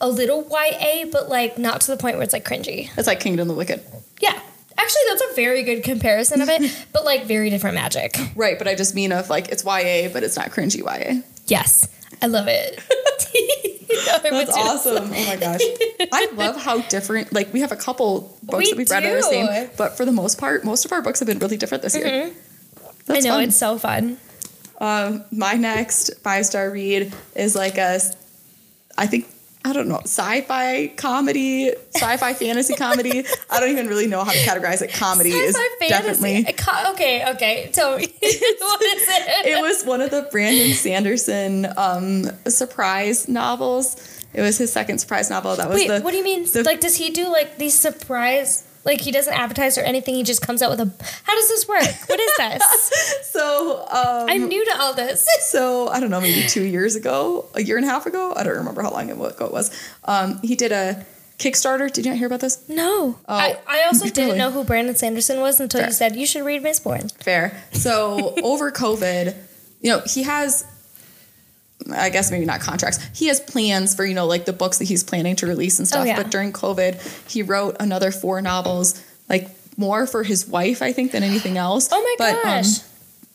a little YA, but like not to the point where it's like cringy.
it's like Kingdom of the Wicked.
Yeah. Actually, that's a very good comparison of it, [LAUGHS] but like very different magic.
Right, but I just mean of like it's YA, but it's not cringy YA.
Yes. I love it. [LAUGHS] [LAUGHS]
That's awesome. Oh my gosh. I love how different like we have a couple books
We
that we've read that are the same, but for the most part, most of our books have been really different this year.
I know
fun.
it's so fun.
Um, my next five star read is like a, I think I don't know, sci-fi comedy, sci-fi [LAUGHS] fantasy comedy. I don't even really know how to categorize it. Comedy is
Sci-fi
definitely.
fantasy. Co- Okay, okay. Tell [LAUGHS] me. what is it? [LAUGHS]
It was one of the Brandon Sanderson um, surprise novels. It was his second surprise novel. That was
Wait,
the.
what do you mean?
the-
like, does he do like these surprise? Like, he doesn't advertise or anything. He just comes out with a. How does this work? What is [LAUGHS] this?
So um,
I'm new to all this. [LAUGHS]
so I don't know, maybe two years ago, a year and a half ago. I don't remember how long ago it was. Um, he did a Kickstarter. Did you not hear about this?
No,
Oh,
I, I also [LAUGHS]
really?
didn't know who Brandon Sanderson was until
Fair.
you said you should read Miss Mistborn.
Fair. So over COVID, you know, he has I guess maybe not contracts. He has plans for, you know, like the books that he's planning to release and stuff.
Oh, yeah.
But during COVID, he wrote another four novels, like more for his wife, I think, than anything else.
Oh my
But, um,
gosh.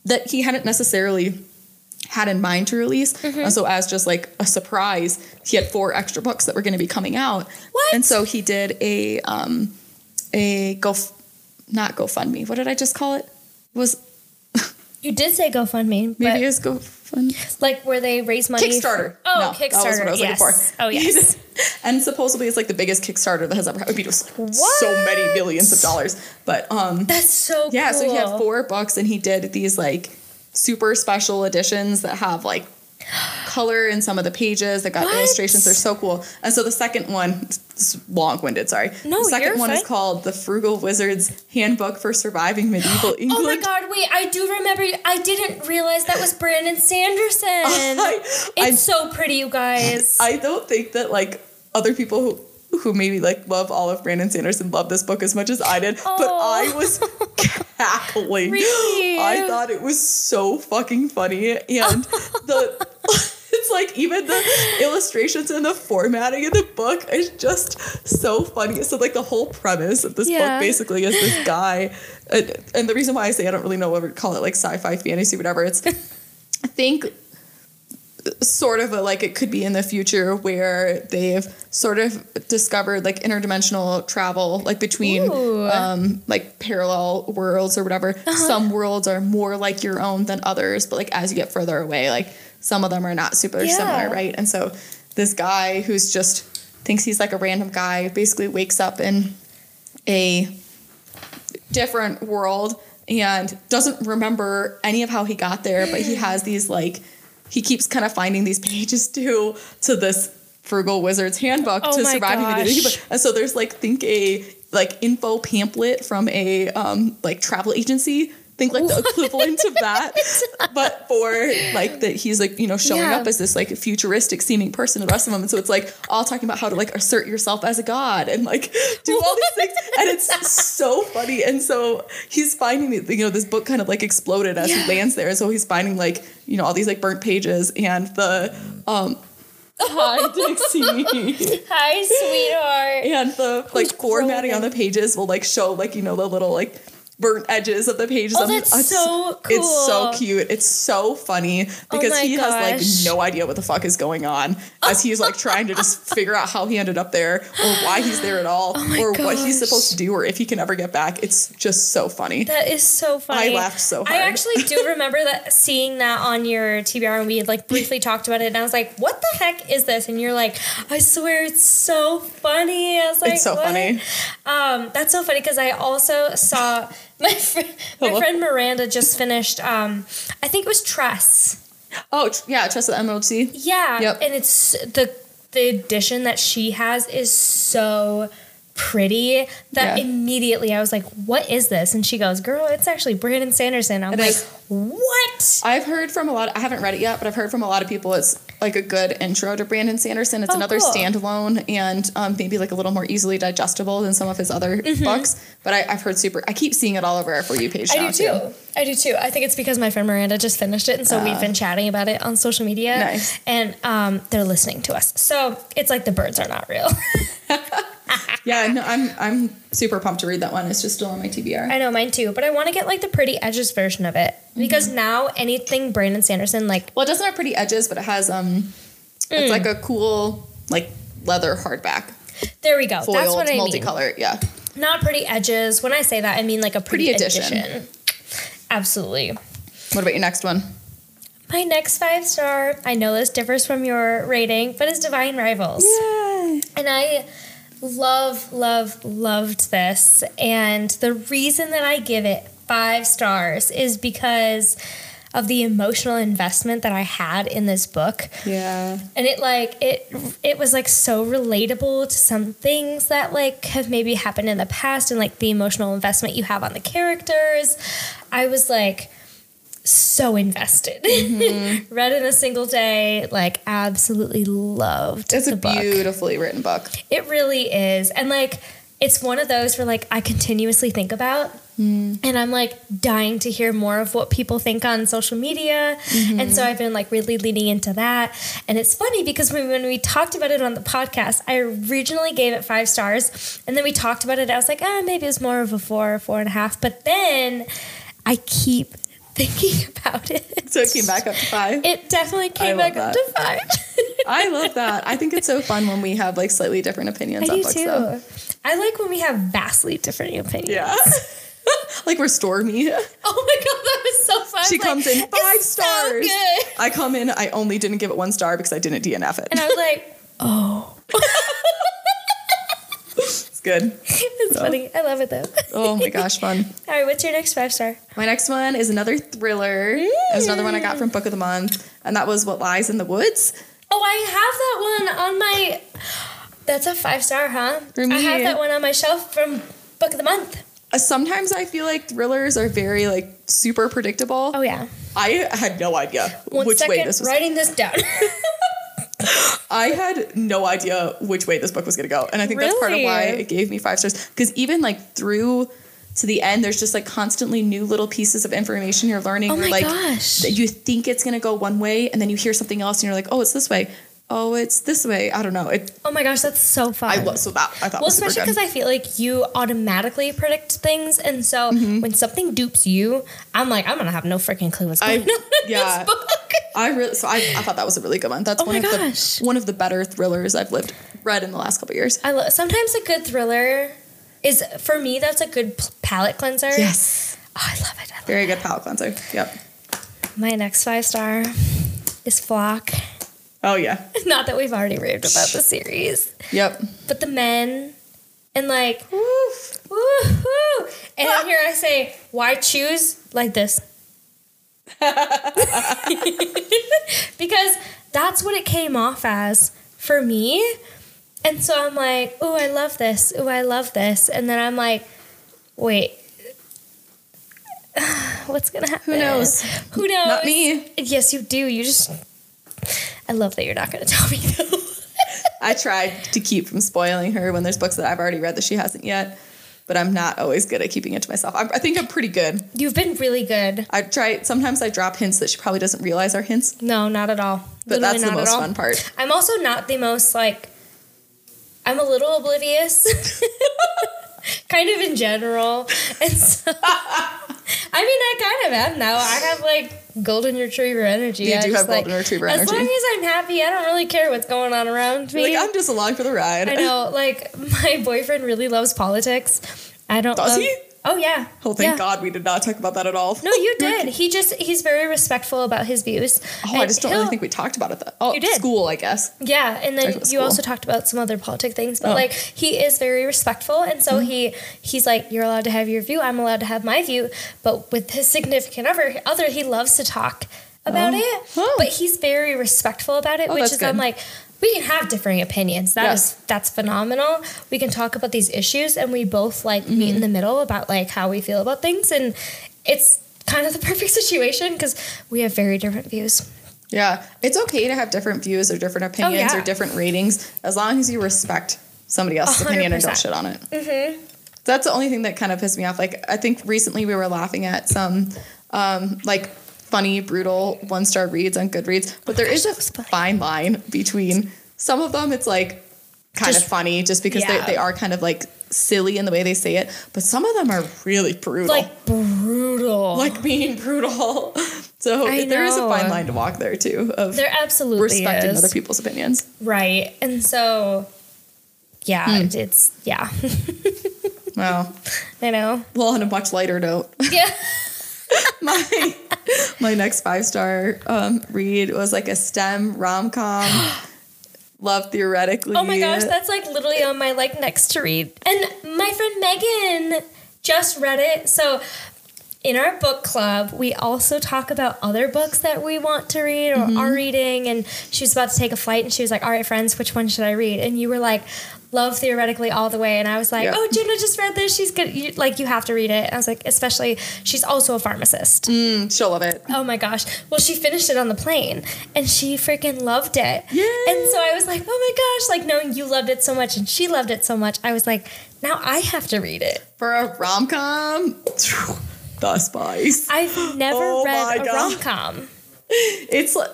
that he hadn't necessarily had in mind to release.
Mm-hmm.
And so as just like a surprise, he had four extra books that were going to be coming out.
What?
And so he did a um a go not GoFundMe. What did I just call it? Was
You did say GoFundMe,
maybe
but
it's GoFundMe.
like where they raise money.
Kickstarter.
Oh,
No, that was
Kickstarter.
what I was looking
yes.
for.
Oh, yes. [LAUGHS]
and supposedly it's like the biggest Kickstarter that has ever happened. It was like
What?
so many billions of dollars. But um
That's so
yeah,
cool.
so he had four books and he did these like super special editions that have like color in some of the pages that got
What?
illustrations. They're so cool. And so the second one, long-winded, sorry.
No,
the second
you're
one is called The Frugal Wizard's Handbook for Surviving Medieval England. [GASPS]
Oh my God! Wait, I do remember. I didn't realize that was Brandon Sanderson. [LAUGHS]
I,
it's
I,
so pretty, you guys.
I don't think that like other people who who maybe like love all of Brandon Sanderson love this book as much as I did, but
Oh.
I was cackling. [LAUGHS]
Really?
I thought it was so fucking funny, and the [LAUGHS] it's like even the illustrations and the formatting in the book is just so funny. So like the whole premise of this
Yeah.
book basically is this guy, and, and the reason why I say I don't really know what to call it, like sci-fi fantasy, whatever. It's [LAUGHS] I think sort of a, like it could be in the future where they've sort of discovered like interdimensional travel like between um like parallel worlds or whatever. Some worlds are more like your own than others but like as you get further away like some of them are not super
Yeah.
similar right? And so this guy who's just thinks he's like a random guy basically wakes up in a different world and doesn't remember any of how he got there, but he has these like he keeps kind of finding these pages [LAUGHS] to to this frugal wizard's handbook
Oh
to the
gosh.
and so there's like think a like info pamphlet from a um like travel agency think like the equivalent of that [LAUGHS] but for like that he's like you know showing
Yeah.
up as this like futuristic seeming person to the rest of them. And so it's like all talking about how to like assert yourself as a god and like [LAUGHS] do all these things. And it's so funny. And so he's finding that, you know this book kind of like exploded as
Yeah.
he lands there. And so he's finding like you know all these like burnt pages and the um hi [LAUGHS] dixie.
Hi, sweetheart.
and the like formatting on the pages will like show like you know the little like burnt edges of the pages.
Oh, that's
it's-
so cool.
It's so cute. It's so funny because
my
he has like no idea what the fuck is going on as he's like trying to just [LAUGHS] figure out how he ended up there or why he's there at all
Oh
or what he's supposed to do or if he can ever get back. It's just so funny.
That is so funny.
I laughed so hard.
I actually do [LAUGHS] remember that seeing that on your TBR and we had like briefly talked about it and I was like, what the heck is this? And you're like, I swear it's so funny. I was like,
It's so
"What?"
funny.
Um, that's so funny because I also saw [LAUGHS] my friend, my friend Miranda just finished. Um, I think it was Tress.
Oh tr- yeah, Tress of the Emerald Sea.
Yeah,
Yep.
and it's the the edition that she has is so pretty that
Yeah.
immediately I was like, "What is this?" And she goes, "Girl, it's actually Brandon Sanderson." I'm
It
like,
is.
"What?"
I've heard from a lot. I haven't read it yet, but I've heard from a lot of people it's like a good intro to Brandon Sanderson. It's
Oh,
another
cool.
standalone and um, maybe like a little more easily digestible than some of his other books. But I, I've heard super. I keep seeing it all over our for you page
Mm-hmm. I do too. I do too. I think it's because my friend Miranda just finished it, and so we've been chatting about it on social media.
Ah. Nice.
And um, they're listening to us, so it's like the birds are not real. [LAUGHS]
Yeah, no, I'm I'm super pumped to read that one. It's just still on my TBR.
I know mine too, but I want to get like the pretty edges version of it because
Mm-hmm.
now anything Brandon Sanderson like
well, it doesn't have pretty edges, but it has um,
Mm.
it's like a cool like leather hardback
there we go. That's
foiled
what I mean.
multicolor. Yeah,
Not pretty edges. When I say that, I mean like a pretty,
Pretty edition.
edition. Absolutely.
What about your next one?
My next five star, I know this differs from your rating, but it's Divine Rivals.
Yay!
And I love, love, loved this. And the reason that I give it five stars is because of the emotional investment that I had in this book.
Yeah.
And it like it it was like so relatable to some things that like have maybe happened in the past and like the emotional investment you have on the characters. I was like so invested.
Mm-hmm. [LAUGHS]
Read in a single day, like absolutely loved
It's a
book.
beautifully written book.
It really is. And like it's one of those where like I continuously think about
Hmm.
and I'm like dying to hear more of what people think on social media.
Mm-hmm.
And so I've been like really leaning into that. And it's funny because when, when we talked about it on the podcast, I originally gave it five stars. And then we talked about it. I was like, ah, maybe it was more of a four or four and a half. But then I keep thinking [LAUGHS] about it.
So it came back up to five.
It definitely came back up to five. [LAUGHS]
I love that. I think it's so fun when we have like slightly different opinions
I
on
do
books,
too.
though.
I like when we have vastly different opinions.
Yeah. [LAUGHS] like we're Stormy.
Oh my god, that was so fun.
She
Like,
comes in five
so
stars.
good.
I come in, I only didn't give it one star because I didn't DNF it.
And I was like, oh,
good.
it's funny. I love it though.
Oh my gosh, fun. [LAUGHS]
All right, what's your next five star?
My next one is another thriller. It's another one I got from Book of the Month, and that was What Lies in the Woods.
Oh, I have that one on my. That's a five star, huh? I have that one on my shelf from Book of the Month.
Uh, Sometimes I feel like thrillers are very like super predictable.
Oh yeah.
I had no idea
One
which
second,
way this was.
writing this down. [LAUGHS]
I had no idea which way this book was going to go. And I think that's part of why it gave me five stars. Because even like through to the end, there's just like constantly new little pieces of information you're learning.
Oh
You're
my
like,
gosh.
You think it's going to go one way, and then you hear something else, and you're like, oh, it's this way. Oh, it's this way. I don't know. It.
Oh my gosh, that's so fun.
I love so that I thought
well,
was
especially because I feel like you automatically predict things, and so
Mm-hmm.
when something dupes you, I'm like, I'm gonna have no freaking clue what's
I-
going on in
yeah.
this book.
I really so I, I thought that was a really good one. That's
Oh
one of
gosh.
the one of the better thrillers I've lived read in the last couple years.
I lo- sometimes a good thriller is for me. That's a good p- palate cleanser.
Yes.
Oh, I love it. I love
Very good palate cleanser. Yep.
My next five star is Flock.
Oh yeah. [LAUGHS]
Not that we've already raved about the series,
Yep.
but the men and like
Woof.
woohoo! And then ah. here I say, why choose like this? [LAUGHS] because that's what it came off as for me. And so I'm like, oh, I love this. Oh, I love this. And then I'm like, wait, [SIGHS] what's gonna happen?
Who knows?
Who knows?
Not me.
Yes, you do. You just. I love that you're not gonna [LAUGHS] tell me though.
I tried to keep from spoiling her when there's books that I've already read that she hasn't yet, but I'm not always good at keeping it to myself. I, I think I'm pretty good.
You've been really good.
I try. Sometimes I drop hints that she probably doesn't realize are hints,
No, not at all.
but
Literally
that's the most fun part.
I'm also not the most like I'm a little oblivious. [LAUGHS] kind of in general. And so [LAUGHS] I mean I kind of am now. I have like golden retriever energy.
You
I
do
just,
have golden retriever
as
energy.
long as I'm happy, I don't really care what's going on around me.
Like I'm just along for the ride.
I know, like [LAUGHS] my boyfriend really loves politics. I don't
Does
love-
he?
Oh yeah.
Oh, thank
Yeah.
God we did not talk about that at all.
No, you [LAUGHS] did. He just he's very respectful about his views.
Oh, I just don't really think we talked about it. That oh,
You did.
school, I guess.
Yeah, and then you also talked about some other politic things, but
Oh.
like he is very respectful, and so mm-hmm. he he's like, you're allowed to have your view, I'm allowed to have my view, but with his significant other, other he loves to talk about
Oh.
it, but he's very respectful about it,
Oh,
which is I'm like. We can have differing opinions. That
Yeah.
is that's phenomenal. We can talk about these issues and we both like meet
Mm-hmm.
in the middle about like how we feel about things and it's kind of the [LAUGHS] perfect situation because we have very different views.
Yeah, it's okay to have different views or different opinions
Oh, yeah.
or different ratings as long as you respect somebody else's
A
opinion and don't shit on it. Mm-hmm. That's the only thing that kind of pissed me off. Like I think recently we were laughing at some um, like funny, brutal one star reads on Goodreads, but there is a fine line between some of them. It's like kind
Just-
of funny just because
yeah.
they, they are kind of like silly in the way they say it, but some of them are really brutal.
Like brutal.
like being brutal. [LAUGHS] So
I
there is a fine line to walk there too of
there absolutely
respecting
is.
other people's opinions.
Right. And so, yeah,
Hmm.
it's, yeah,
Wow. [LAUGHS]
I know.
Well, on a much lighter note,
Yeah. [LAUGHS]
my [LAUGHS] my next five star um, read was like a STEM rom com. [GASPS] Love theoretically.
Oh my gosh, that's like literally on my like next to read. And my friend Megan just read it. So, in our book club, we also talk about other books that we want to read or
Mm-hmm.
are reading. And she was about to take a flight and she was like, All right, friends, which one should I read? And you were like, Love theoretically all the way. And I was like,
Yeah.
Oh, Juna just read this. She's good. You, like, you have to read it. And I was like, Especially, she's also a pharmacist.
Mm, she'll love it.
Oh my gosh. Well, she finished it on the plane and she freaking loved it.
Yay.
And so I was like, oh my gosh, like knowing you loved it so much and she loved it so much, I was like, now I have to read it.
For a rom com, [SIGHS] the spice.
I've never
Oh
read a rom com.
It's li-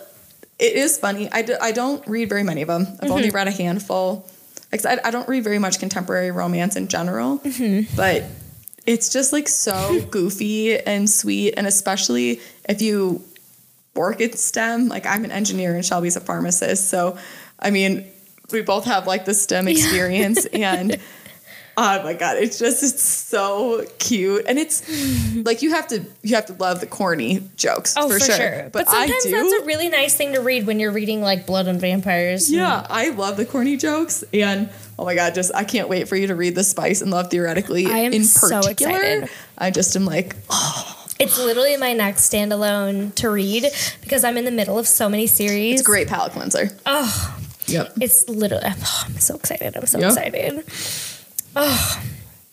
it is funny. I, do, I don't read very many of them. I've
Mm-hmm.
only read a handful. I, I don't read very much contemporary romance in general,
Mm-hmm.
but it's just like so [LAUGHS] goofy and sweet, and especially if you work in STEM. Like I'm an engineer and Shelby's a pharmacist, so I mean, we both have like the STEM experience, [LAUGHS] and oh my god, it's just it's so cute, and it's like you have to you have to love the corny jokes
Oh,
for,
for,
sure.
sure.
But,
But, sometimes
I do.
that's a really nice thing to read when you're reading like Blood and Vampires.
yeah, I love the corny jokes, and oh my god, just I can't wait for you to read the Spice and Love theoretically.
I am
in
so excited.
I just am like, oh,
It's literally my next standalone to read because I'm in the middle of so many series.
it's a great palate cleanser.
Oh,
Yep.
it's literally, oh, I'm so excited. I'm so
Yeah.
excited. Oh,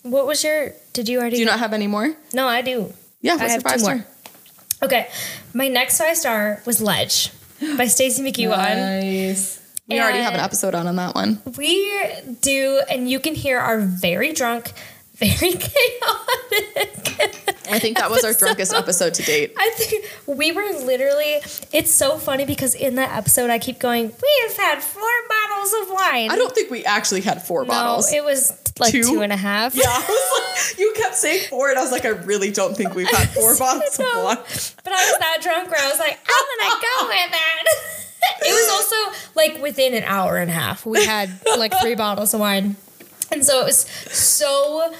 what was your, did you already?
Do you not have any more?
No, I do.
Yeah,
I
your
have
five
two
star?
more. Okay, my next five star was Ledge by Stacey McEwan.
Nice. We already have an episode on on that one.
We do, and you can hear our very drunk, very [LAUGHS] chaotic.
I think that was our drunkest episode to date.
I think we were literally. It's so funny because in that episode, I keep going. We have had four bottles of wine.
I don't think we actually had four
No,
bottles.
it was like
Two?
two and a half.
yeah, I was like, you kept saying four, and I was like, I really don't think we've had [LAUGHS] four bottles of wine.
But I was that drunk where I was like, I'm gonna go [LAUGHS] with it. it was also like within an hour and a half. We had like three bottles of wine. And so it was so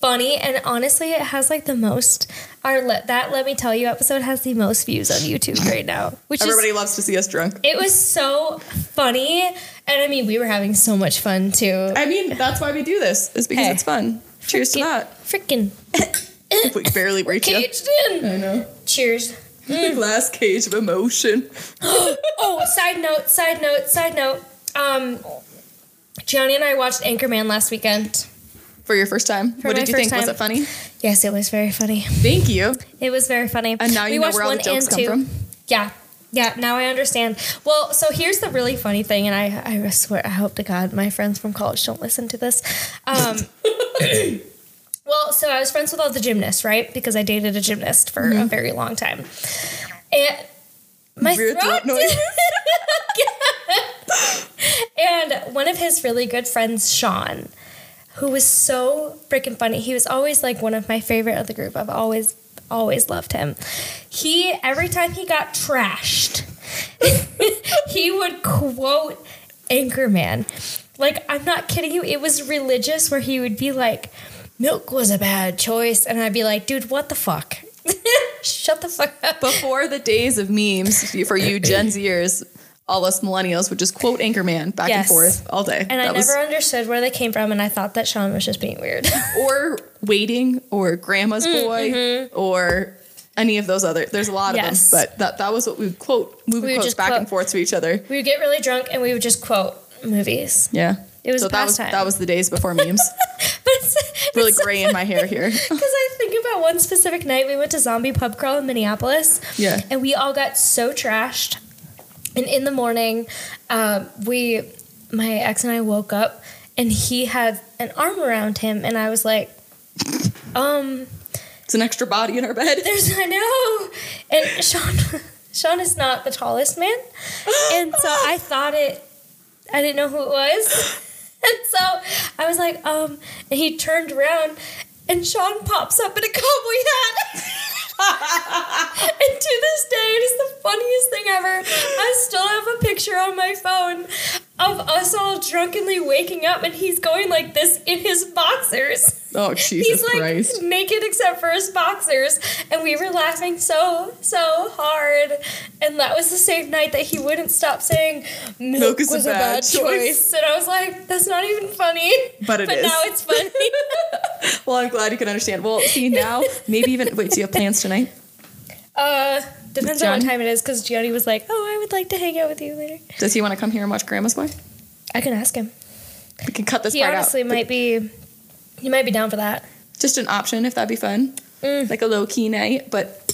funny. And honestly, it has like the most our let that let me tell you episode has the most views on YouTube right now. Which
Everybody
is
loves to see us drunk.
it was so funny. And I mean we were having so much fun too.
I mean, that's why we do this, is because
Hey.
it's fun. Cheers to that.
Freaking
We barely you.
caged in.
I know.
Cheers. [LAUGHS]
Glass cage of emotion. [GASPS]
Oh, side note, side note, side note. Um, Gianni and I watched Anchorman last weekend.
For your first time. what
my
did you
first
think? Was
time.
it funny?
Yes, it was very funny.
Thank you.
It was very funny.
And now you know
watched
where all the
one
jokes come from?
Yeah. Yeah, now I understand. Well, so here's the really funny thing, and I, I swear, I hope to God my friends from college don't listen to this. Um, [COUGHS] well, so I was friends with all the gymnasts, right? Because I dated a gymnast for
Mm-hmm.
a very long time. And my
Weird
throat,
throat noise. [LAUGHS]
and one of his really good friends, Sean, who was so freaking funny. He was always like one of my favorite of the group. I've always, always loved him. He, every time he got trashed, [LAUGHS] he would quote Anchorman. Like, I'm not kidding you. It was religious where he would be like, milk was a bad choice. And I'd be like, dude, what the fuck? [LAUGHS] Shut the fuck up.
Before the days of memes, for you Gen Zers, all us millennials would just quote Anchorman back and forth all day.
And I
That was-
never understood where they came from, and I thought that Sean was just being weird. [LAUGHS]
or waiting or grandma's
Mm,
boy
mm-hmm.
or any of those other there's a lot
Yes.
of them but that that was what we would quote movie
We would
quotes back
quote-
and forth to each other
we would get really drunk, and we would just quote movies.
yeah
It was
so that was
pastime.
that was the days before memes [LAUGHS]
But it's,
really
it's so
gray in my hair here [LAUGHS]
Because I think about one specific night we went to Zombie Pub Crawl in Minneapolis.
Yeah.
And we all got so trashed. And in the morning, um, we, my ex and I woke up and he had an arm around him. And I was like, um,
it's an extra body in our bed [LAUGHS]
there's, I know. And Sean, [LAUGHS] Sean is not the tallest man. And so I [GASPS] thought it, I didn't know who it was. [LAUGHS] And so I was like, um, and he turned around and Sean pops up in a cowboy hat. [LAUGHS] and to this day, it is the funniest thing ever. I still have a picture on my phone of us all drunkenly waking up and he's going like this in his boxers.
Oh [LAUGHS] jesus
He's like
christ
naked except for his boxers, and we were laughing so so hard. And that was the same night that he wouldn't stop saying milk,
Milk is
was a
bad
bad,
choice."
choice. And I was like, that's not even funny.
But it
but
is.
now it's funny. [LAUGHS]
well i'm glad you can understand well see now maybe even wait do you have plans tonight
uh, depends on what time it is, because Gianni was like, oh, I would like to hang out with you later.
does he want to come here and watch grandma's boy
I can ask him.
we can cut this
He
part
honestly
out
might be. He might be down for that.
just an option if that'd be fun
Mm.
like a low-key night but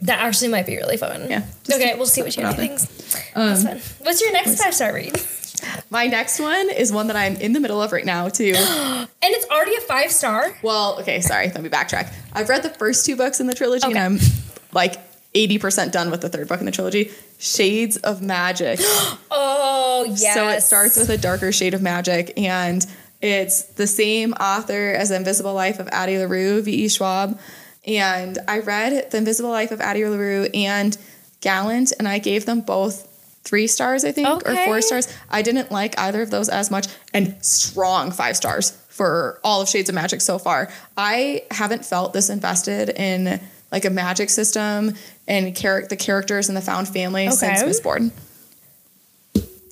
That actually might be really fun.
Yeah,
Okay, we'll see what
you it
Gianni
out there.
thinks. That's fun. What's your next five star read? [LAUGHS]
My next one is one that I'm in the middle of right now too. [GASPS]
And it's already a five star.
well, okay, sorry, let me backtrack. I've read the first two books in the trilogy
Okay.
and I'm like 80% done with the third book in the trilogy, Shades of Magic. [GASPS]
Oh yes.
So it starts with a darker shade of magic and it's the same author as The Invisible Life of Addie LaRue, V.E. Schwab. And I read The Invisible Life of Addie LaRue and Gallant, and I gave them both three stars, I think, or four stars. I didn't like either of those as much, and strong five stars for all of Shades of Magic so far. I haven't felt this invested in like a magic system and char- the characters and the found family since
Okay.
Mistborn.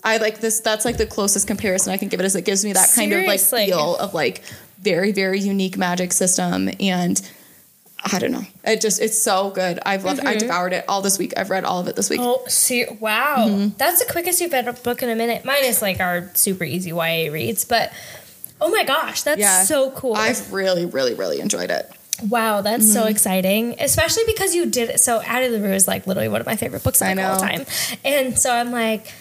I like this. That's like the closest comparison I can give it. Is it gives me that kind of like feel of like very very unique magic system, and I don't know. It just it's so good. I've loved. it. I devoured it all this week. I've read all of it this week.
Oh, see, wow.
Mm-hmm.
That's the quickest you've read a book in a minute. Mine is like our super easy YA reads, but oh my gosh, that's
yeah,
so cool.
I've really really really enjoyed it.
wow, that's so
Mm-hmm.
exciting. Especially because you did it. So, Addie LaRue is like literally one of my favorite books of all time. And so I'm like,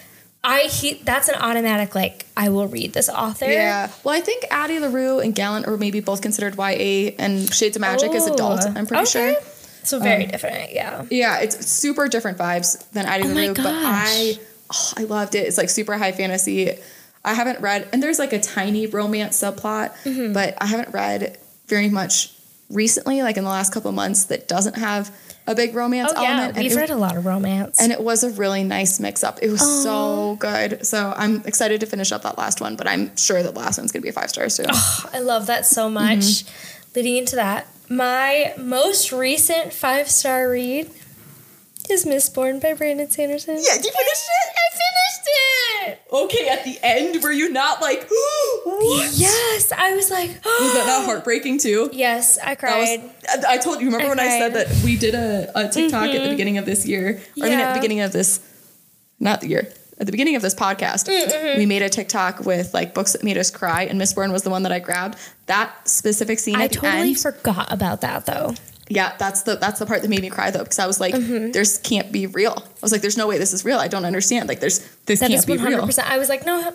I he that's an automatic like I will read this author.
Yeah. Well, I think Addie LaRue and Gallant are maybe both considered YA and Shades of Magic is adult,
Oh,
I'm pretty
okay.
sure.
So very different, yeah.
Yeah, it's super different vibes than Addie
Oh
LaRue, but I oh, I loved it. It's like super high fantasy. I haven't read and there's like a tiny romance subplot,
Mm-hmm.
but I haven't read very much recently, like in the last couple months, that doesn't have a big romance
Oh yeah,
element.
we've
and it-
read a lot of romance.
and it was a really nice mix up. It was so good. So I'm excited to finish up that last one, but I'm sure the last one's gonna be a five stars too.
I love that so much.
Mm-hmm.
Leading into that, my most recent five star read is Mistborn by Brandon Sanderson.
Yeah, you finished it?
I finished it.
Okay, at the end, were you not like, [GASPS] what?
Yes, I was like, [GASPS]
Was that not heartbreaking too?
yes, I cried.
was. I told you. Remember
I
when I said that we did a, a TikTok at the beginning of this year, or I mean, at the beginning of this, not the year, at the beginning of this podcast,
Mm-hmm.
we made a TikTok with like books that made us cry, and Mistborn was the one that I grabbed. That specific scene
I totally
end,
forgot about that though.
Yeah, that's the that's the part that made me cry though, because I was like,
Mm-hmm.
"There's can't be real." I was like, "There's no way this is real. I don't understand. Like, there's this
That
can't be real."
I was like, no,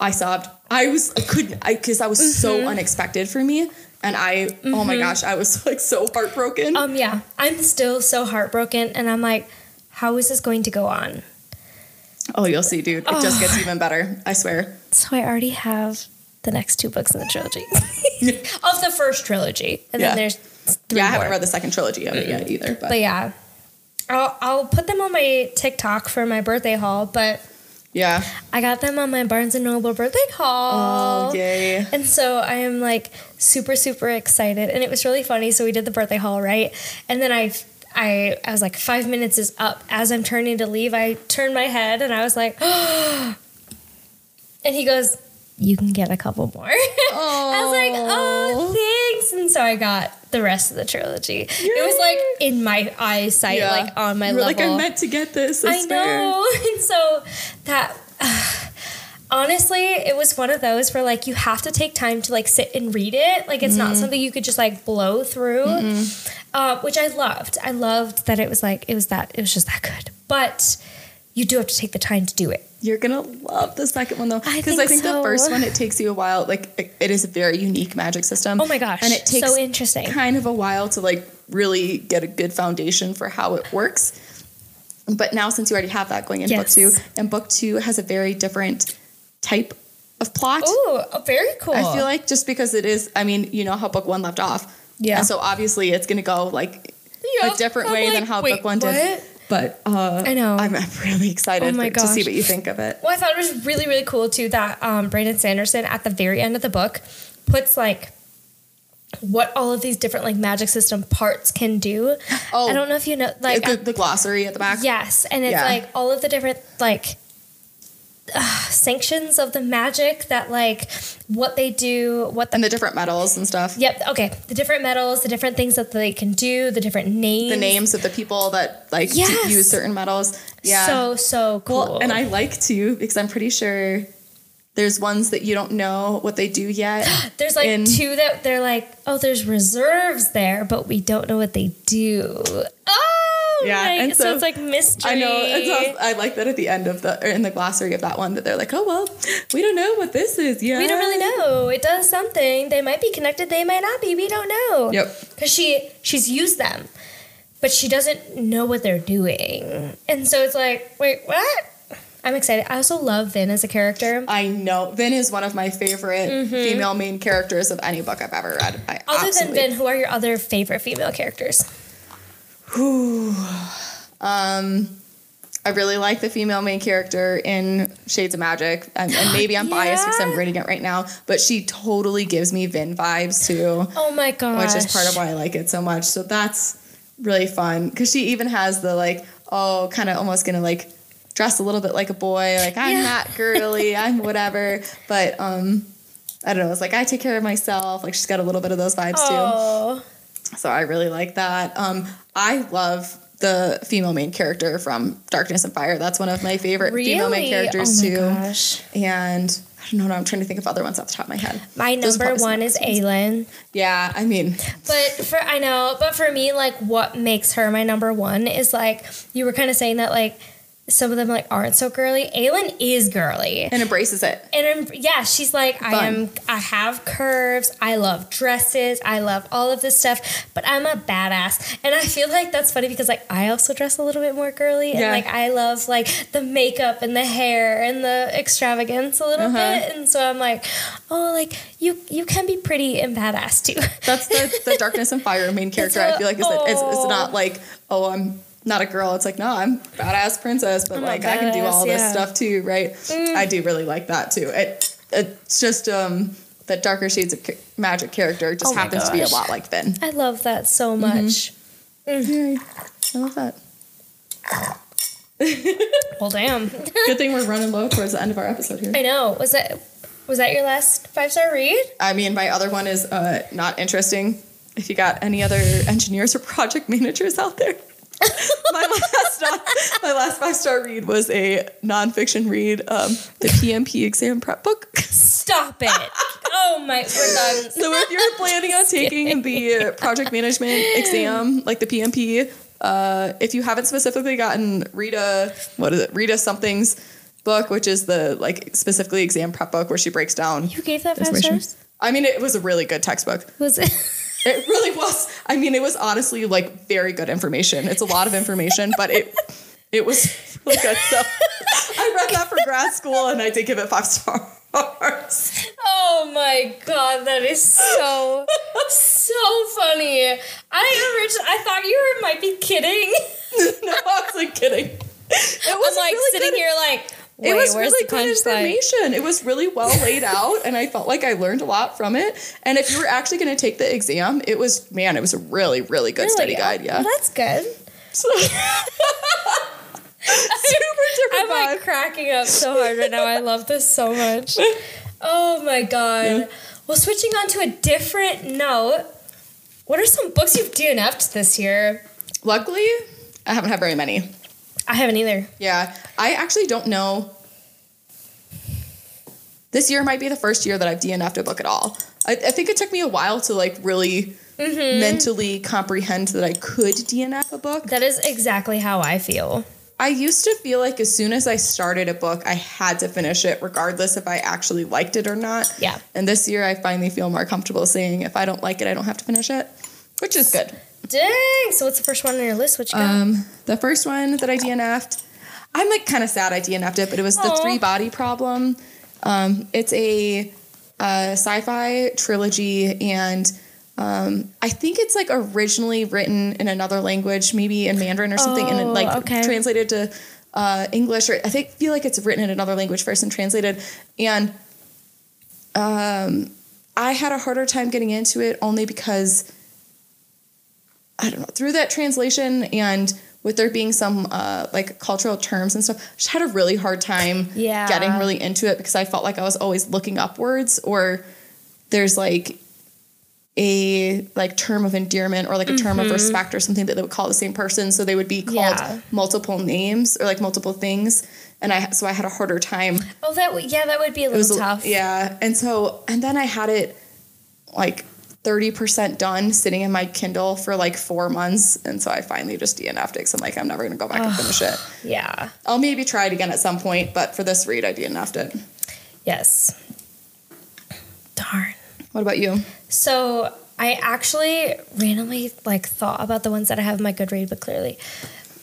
I sobbed. I was I couldn't I because that was
Mm-hmm.
so unexpected for me, and I oh my gosh, I was like so heartbroken.
um, yeah, I'm still so heartbroken, and I'm like, how is this going to go on?
oh, you'll see, dude. It just gets [SIGHS] even better. I swear.
So I already have the next two books in the trilogy [LAUGHS] of the first trilogy, and
Yeah.
then there's three
yeah, I haven't read the second trilogy of it yet either. But,
But yeah, I'll I'll put them on my TikTok for my birthday haul. But
yeah.
I got them on my Barnes and Noble birthday haul.
Oh yay.
And so I am like super super excited, and it was really funny. So we did the birthday haul, right? And then I. I, I was like five minutes is up as i'm turning to leave i turned my head and i was like [GASPS] and he goes you can get a couple more [LAUGHS] I was like, oh, thanks. So I got the rest of the trilogy. It was like in my eyesight,
Yeah.
like on my
You were
level.
like I meant to get this. I,
I know. [LAUGHS] And so that [SIGHS] honestly, it was one of those where like you have to take time to like sit and read it. Like it's
Mm-hmm.
not something you could just like blow through. Uh, which I loved. I loved that it was like it was that it was just that good. But you do have to take the time to do it.
You're gonna love the second one though,
I
because I
think
think the first one it takes you a while. Like it- is a very unique magic system.
Oh my gosh,
and it takes
so interesting.
kind of a while to like really get a good foundation for how it works. But now, since you already have that going into book two, and book two has a very different type of plot.
Oh, very cool.
I feel like just because it is, I mean, you know how book one left off.
Yeah.
And so obviously it's going to go like
Yeah,
a different
I'm
way than how
wait,
book one
what?
But uh,
I know.
I'm, I'm really excited
Oh
for- to see what you think of it.
Well, I thought it was really, really cool too that um, Brandon Sanderson at the very end of the book puts like what all of these different like magic system parts can do.
Oh.
I don't know if you know, like,
the, the glossary at the back.
yes, and it's
Yeah.
like all of the different like uh, sanctions of the magic that like what they do, what the
And the different metals and stuff.
yep, okay, the different metals, the different things that they can do, the different names,
The names of the people that like
Yes.
use certain metals. Yeah.
so so cool.
Well, and I like to because I'm pretty sure there's ones that you don't know what they do yet. [GASPS]
There's like
in-
two that they're like, oh, there's reserves there, but we don't know what they do. Oh,
Yeah,
right.
and
so,
so-
it's like mystery.
I know. It's also, I like that at the end of the or in the glossary of that one that they're like, oh well, we don't know what this is Yeah,
we don't really know. It does something. They might be connected. They might not be. We don't know.
Yep.
Because she she's used them, but she doesn't know what they're doing, and so it's like, wait, what? I'm excited. I also love Vin as a character.
I know. Vin is one of my favorite female main characters of any book I've ever read. I
Mm-hmm. Other than Vin, who are your other favorite female characters?
Um, I really like the female main character in Shades of Magic, and, and maybe I'm biased because I'm reading it right now, but she totally gives me Vin vibes too,
Oh my gosh.
which is part of why I like it so much. So that's really fun because she even has the like, oh, kind of almost gonna like dress a little bit like a boy, like I'm
Yeah.
not girly, I'm whatever, but um. I don't know. It's like I take care of myself. Like she's got a little bit of those vibes too. So I really like that. Um, I love the female main character from Darkness and Fire. That's one of my favorite female main characters
oh
too.
Gosh.
And I don't know. I'm trying to think of other ones off the top of my head.
My
Those
number one is. Aelin.
Yeah, I mean,
But for I know, but for me, like what makes her my number one is like you were kind of saying that like some of them like aren't so girly. Aelin is girly.
And embraces it.
And um, yeah, she's like, I am. I have curves. I love dresses. I love all of this stuff. But I'm a badass, and I feel like that's funny because like I also dress a little bit more girly, and like I love like the makeup and the hair and the extravagance a little
Uh-huh.
bit. And so I'm like, oh, like you you can be pretty and badass too.
That's the, the [LAUGHS] darkness and fire main character.
That's
I feel like is that it's, it's not like oh I'm not a girl. It's like no I'm badass princess, but
I'm
like I can do all this
yeah. Mm.
stuff too, right? I do really like that too. It it's just um that darker shades of magic character just
Oh
happens to be a lot like Vin.
I love that so
Mm-hmm.
much.
Yay. I love that. [LAUGHS]
Well, damn. [LAUGHS]
Good thing we're running low towards the end of our episode here.
I know. Was that was that your last five star read?
I mean, my other one is uh, not interesting. If you got any other engineers or project [LAUGHS] managers out there, my [LAUGHS] last non- my last five star read was a nonfiction read, um, the PMP exam prep book.
Stop it. oh my, we're done. [LAUGHS]
So if you're planning on [LAUGHS] taking the uh, project management exam, like the PMP, uh, if you haven't specifically gotten Rita, what is it, Rita something's book, which is the like specifically exam prep book where she breaks down
You gave that five stars?
I mean, it was a really good textbook.
Was it?
It really was. I mean, it was honestly like very good information. It's a lot of information, but it it was really good. So I read that for grad school, and I did give it five stars.
Oh my god, that is so so funny. I originally I thought you were might be kidding. [LAUGHS]
no, I wasn't kidding. It was
I'm like
really
sitting
good.
here like, wait,
it was really good information. It was really well laid out, and I felt like I learned a lot from it. And if you were actually going to take the exam, it was man, it was a really, really good study guide. Yeah,
Well, that's good.
So- [LAUGHS] super
I'm like cracking up so hard right now. I love this so much. Oh my god. Well, switching on to a different note, what are some books you've DNF'd this year?
Luckily, I haven't had very many.
I haven't either.
Yeah, I actually don't know. This year might be the first year that I've DNF'd a book at all. I, I think it took me a while to like really
Mm-hmm.
mentally comprehend that I could DNF a book.
That is exactly how I feel.
I used to feel like as soon as I started a book, I had to finish it, regardless if I actually liked it or not.
Yeah.
And this year, I finally feel more comfortable saying if I don't like it, I don't have to finish it, which is good.
Dang. So what's the first one on your list? You?
Um, the first one that I DNF'd, I'm like kind of sad I DNF'd it, but it was the three body problem. Um, it's a, uh sci-fi trilogy, and um, I think it's like originally written in another language, maybe in Mandarin or something, and then
Oh,
like
okay.
translated to uh, English. Or I think feel like it's written in another language first and translated. And um, I had a harder time getting into it only because I don't know, through that translation and with there being some uh, like cultural terms and stuff, I just had a really hard time
Yeah.
getting really into it because I felt like I was always looking upwards or there's like a like term of endearment or like a term of respect or something that they would call the same person. So they would be called
Yeah.
multiple names or like multiple things. And I so I had a harder time
oh, that would yeah, that would be a
it was
little tough.
Yeah, and so and then I had it like thirty percent done, sitting in my Kindle for like four months, and so I finally just DNF'd it. 'cause I'm like, I'm never gonna go back and finish it.
Yeah.
I'll maybe try it again at some point, but for this read, I DNF'd it.
Yes. Darn.
What about you?
So I actually randomly like thought about the ones that I have in my good read, but clearly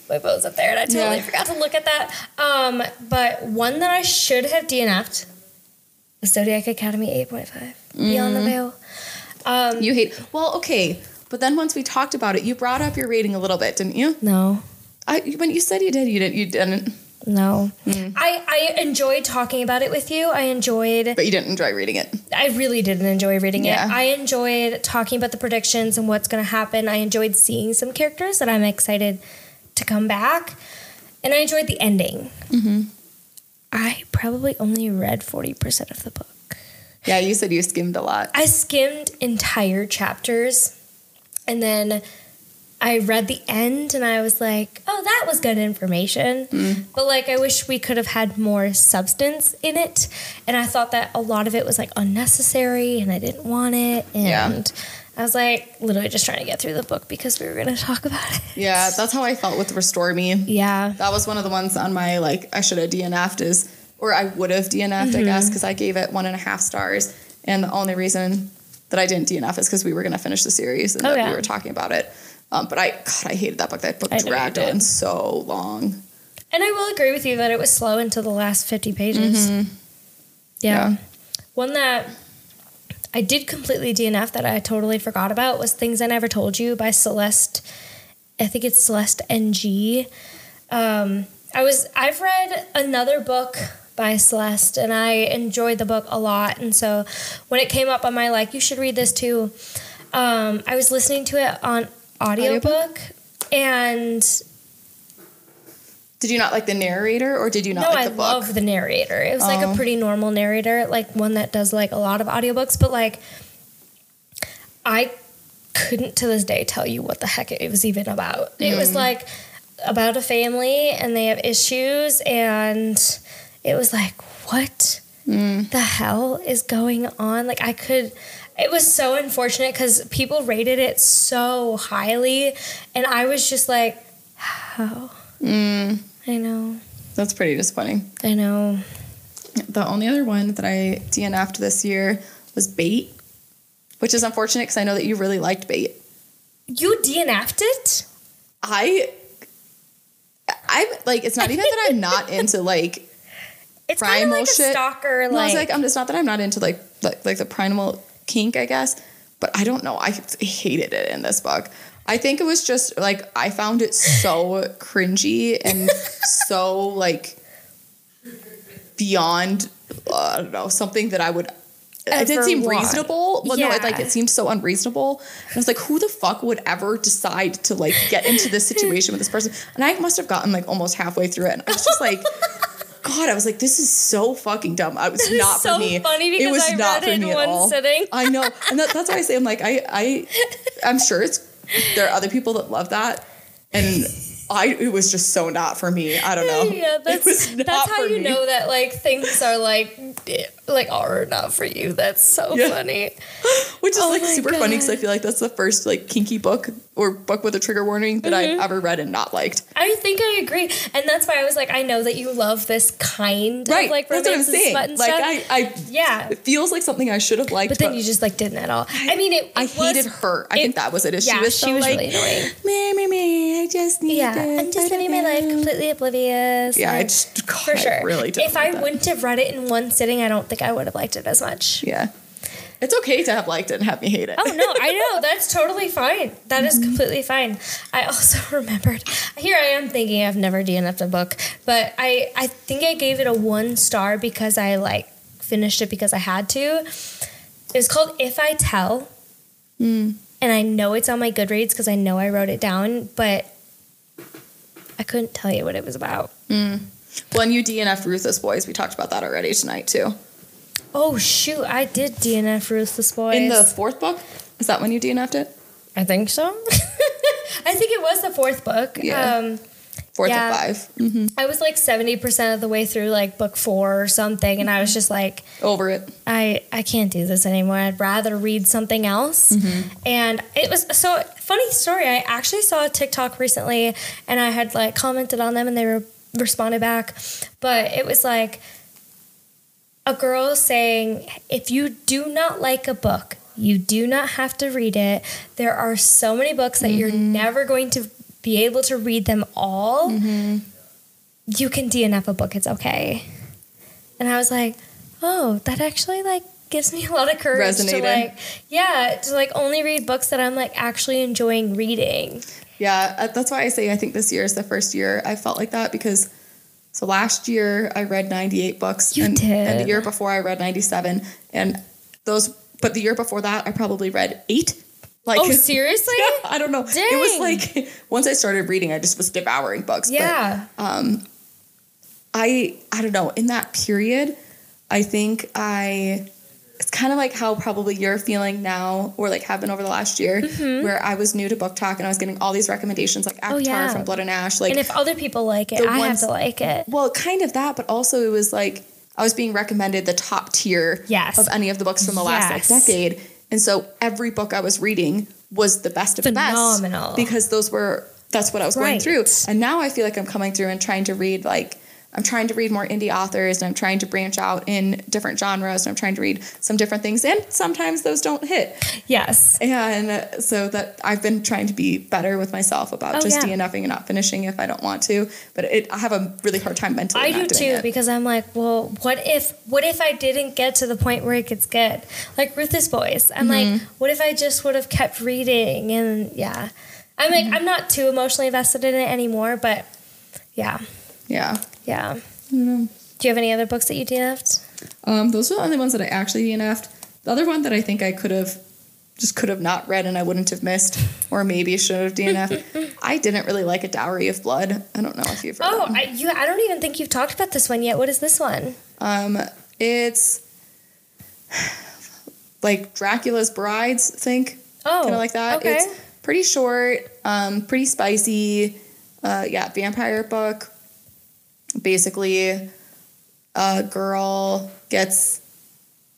my phone's up there and I totally
Yeah.
forgot to look at that. Um, but one that I should have DNF'd was Zodiac Academy 8.5 Beyond
Mm-hmm.
the Veil. Um,
You hate well, okay, but then once we talked about it, you brought up your rating a little bit, didn't you?
no,
I when you said you did, you didn't. You didn't,
no.
Mm.
I, I enjoyed talking about it with you. I enjoyed
but you didn't enjoy reading it.
I really didn't enjoy reading
Yeah.
it. I enjoyed talking about the predictions and what's going to happen. I enjoyed seeing some characters that I'm excited to come back. And I enjoyed the ending.
Mm-hmm.
I probably only read 40% of the book.
Yeah, you said you skimmed a lot.
I skimmed entire chapters and then I read the end and I was like, oh, that was good information.
Mm.
But like, I wish we could have had more substance in it. And I thought that a lot of it was like unnecessary and I didn't want it.
Yeah.
And I was like literally just trying to get through the book because we were going [LAUGHS] to talk about it.
Yeah, that's how I felt with Restore Me.
Yeah.
That was one of the ones on my like I should have DNF'd is or I would have DNF'd, I guess, because I gave it one and a half stars. And the only reason that I didn't DNF is because we were gonna finish the series and
Oh,
that
yeah.
we were talking about it. Um, but I God, I hated that book. That book
I
dragged on so long.
And I will agree with you that it was slow until the last 50 pages. Yeah.
Mm-hmm. Yeah.
One that I did completely DNF that I totally forgot about was Things I Never Told You by Celeste. I think it's Celeste NG. Um, I was I've read another book by Celeste and I enjoyed the book a lot. And so when it came up on my like, you should read this too, um, I was listening to it on audiobook, and
Did you not like the narrator or did you not
no,
like
I
book?
love the narrator. It was like
Oh.
a pretty normal narrator, like one that does like a lot of audiobooks, but like I couldn't to this day tell you what the heck it was even about. It
Mm.
was like about a family and they have issues and it was like what
Mm.
the hell is going on? Like I could it was so unfortunate cuz people rated it so highly and I was just like how?
Mm,
I know.
that's pretty disappointing.
I know.
The only other one that I DNF'd this year was Bait, which is unfortunate because I know that you really liked Bait.
You DNF'd it?
I, I'm like, it's not even that I'm not [LAUGHS] into like
It's kind of
primal
like a
shit.
stalker.
No,
Like,
it's like I'm just not that I'm not into like like, like the primal kink, I guess. But I don't know. I hated it in this book. I think it was just like I found it so cringy and [LAUGHS] so like beyond uh, I don't know something that I would. It didn't seem
want.
reasonable. Well, no, it, like it seemed so unreasonable. And I was like, who the fuck would ever decide to like get into this situation with this person? And I must have gotten like almost halfway through it, and I was just like. God, I was like, this is so fucking dumb. I was not
so
for me.
funny because
it was
I
not
read
for me at
one
all.
sitting.
I know, and that, that's why I say I'm like, I, I, I'm sure it's there are other people that love that, and I, it was just so not for me. I don't know.
yeah, [LAUGHS] that's that's how you
me.
know that like things are like like are not for you. That's so
Yeah.
funny. [LAUGHS]
Which is
Oh
like super funny because I feel like that's the first like kinky book or book with a trigger warning that
Mm-hmm.
I've ever read and not liked.
I think I agree, and that's why I was like, I know that you love this kind
Right,
of like
that's what I'm
romance and
saying.
and
Like
stuff.
I, I,
yeah,
it feels like something I should have liked,
but then you just like didn't at all. I mean, it.
I
it
hated her. I
it-
think that was it. Is
yeah,
she was
she was
like,
really annoying.
me, me, me. I just need
Yeah. I'm just living my life completely oblivious.
Yeah, I just God,
for sure.
I really
if I
that.
wouldn't have read it in one sitting, I don't think I would have liked it as much.
Yeah. It's okay to have liked it and have me hate it.
Oh no, I know [LAUGHS] that's totally fine. That is completely fine. I also [LAUGHS] remembered. Here I am thinking I've never DNF'd a book, but I I think I gave it a one star because I like finished it because I had to. It was called If I Tell,
Mm.
and I know it's on my Goodreads because I know I wrote it down, but I couldn't tell you what it was about.
Well, and you DNF Ruthless Boys. We talked about that already tonight too.
Oh shoot, I did DNF Ruthless Boys.
In the fourth book, is that when you DNF'd it?
I think so. [LAUGHS] I think it was the fourth book.
Yeah.
Um,
Fourth
Yeah.
of 5 Mm-hmm.
I was like 70% of the way through like book four or something, and I was just like,
Over it.
I, I can't do this anymore. I'd rather read something else. And it was so funny story. I actually saw a TikTok recently and I had like commented on them and they were responded back. But it was like a girl saying, if you do not like a book, you do not have to read it. There are so many books that you're never going to be able to read them all. You can DNF a book, it's okay. And I was like, oh, that actually like gives me [LAUGHS] a lot of courage to like, yeah, to like only read books that I'm like actually enjoying reading.
Yeah, uh, that's why I say I think this year is the first year I felt like that because so last year I read 98 books
You
and, and the year before I read 97 and those but the year before that I probably read 8. Like
Oh, [LAUGHS] seriously?
Yeah, I don't know. It was like once I started reading I just was devouring books. But
Yeah.
Um, I I don't know, in that period, I think I it's kind of like how probably you're feeling now or like have been over the last year where I was new to BookTok and I was getting all these recommendations like ACOTAR
Mm-hmm. Oh, yeah.
from Blood and Ash like
and if other people like it, I have to like it.
well kind of that but also it was like I was being recommended the top tier
Yes.
of any of the books from the last like decade And so every book I was reading was the best of
Phenomenal.
the best because those were that's what I was going through. And now I feel like I'm coming through and trying to read like I'm trying to read more indie authors and I'm trying to branch out in different genres and I'm trying to read some different things and sometimes those don't hit.
Yes.
And so that I've been trying to be better with myself about
Oh,
just
yeah.
DNFing and not finishing if I don't want to. But it, I have a really hard time mentally.
I do too
it.
because I'm like, well, what if what if I didn't get to the point where it gets good? Like Ruthless Boys. I'm
Mm-hmm.
like, what if I just would have kept reading and yeah. I'm like
Mm-hmm.
I'm not too emotionally invested in it anymore, but yeah.
Yeah.
Yeah. Do you have any other books that you DNF'd?
Um, those are the only ones that I actually DNF'd. The other one that I think I could have just could have not read and I wouldn't have missed, or maybe should have DNF'd. [LAUGHS] I didn't really like A Dowry of Blood. I don't know if you've read
Oh. I, you I don't even think you've talked about this one yet. What is this one?
Um, it's like Dracula's Brides, think.
Oh,
kind of like that.
Okay.
It's pretty short, um, pretty spicy. Uh, yeah, vampire book. Basically, a girl gets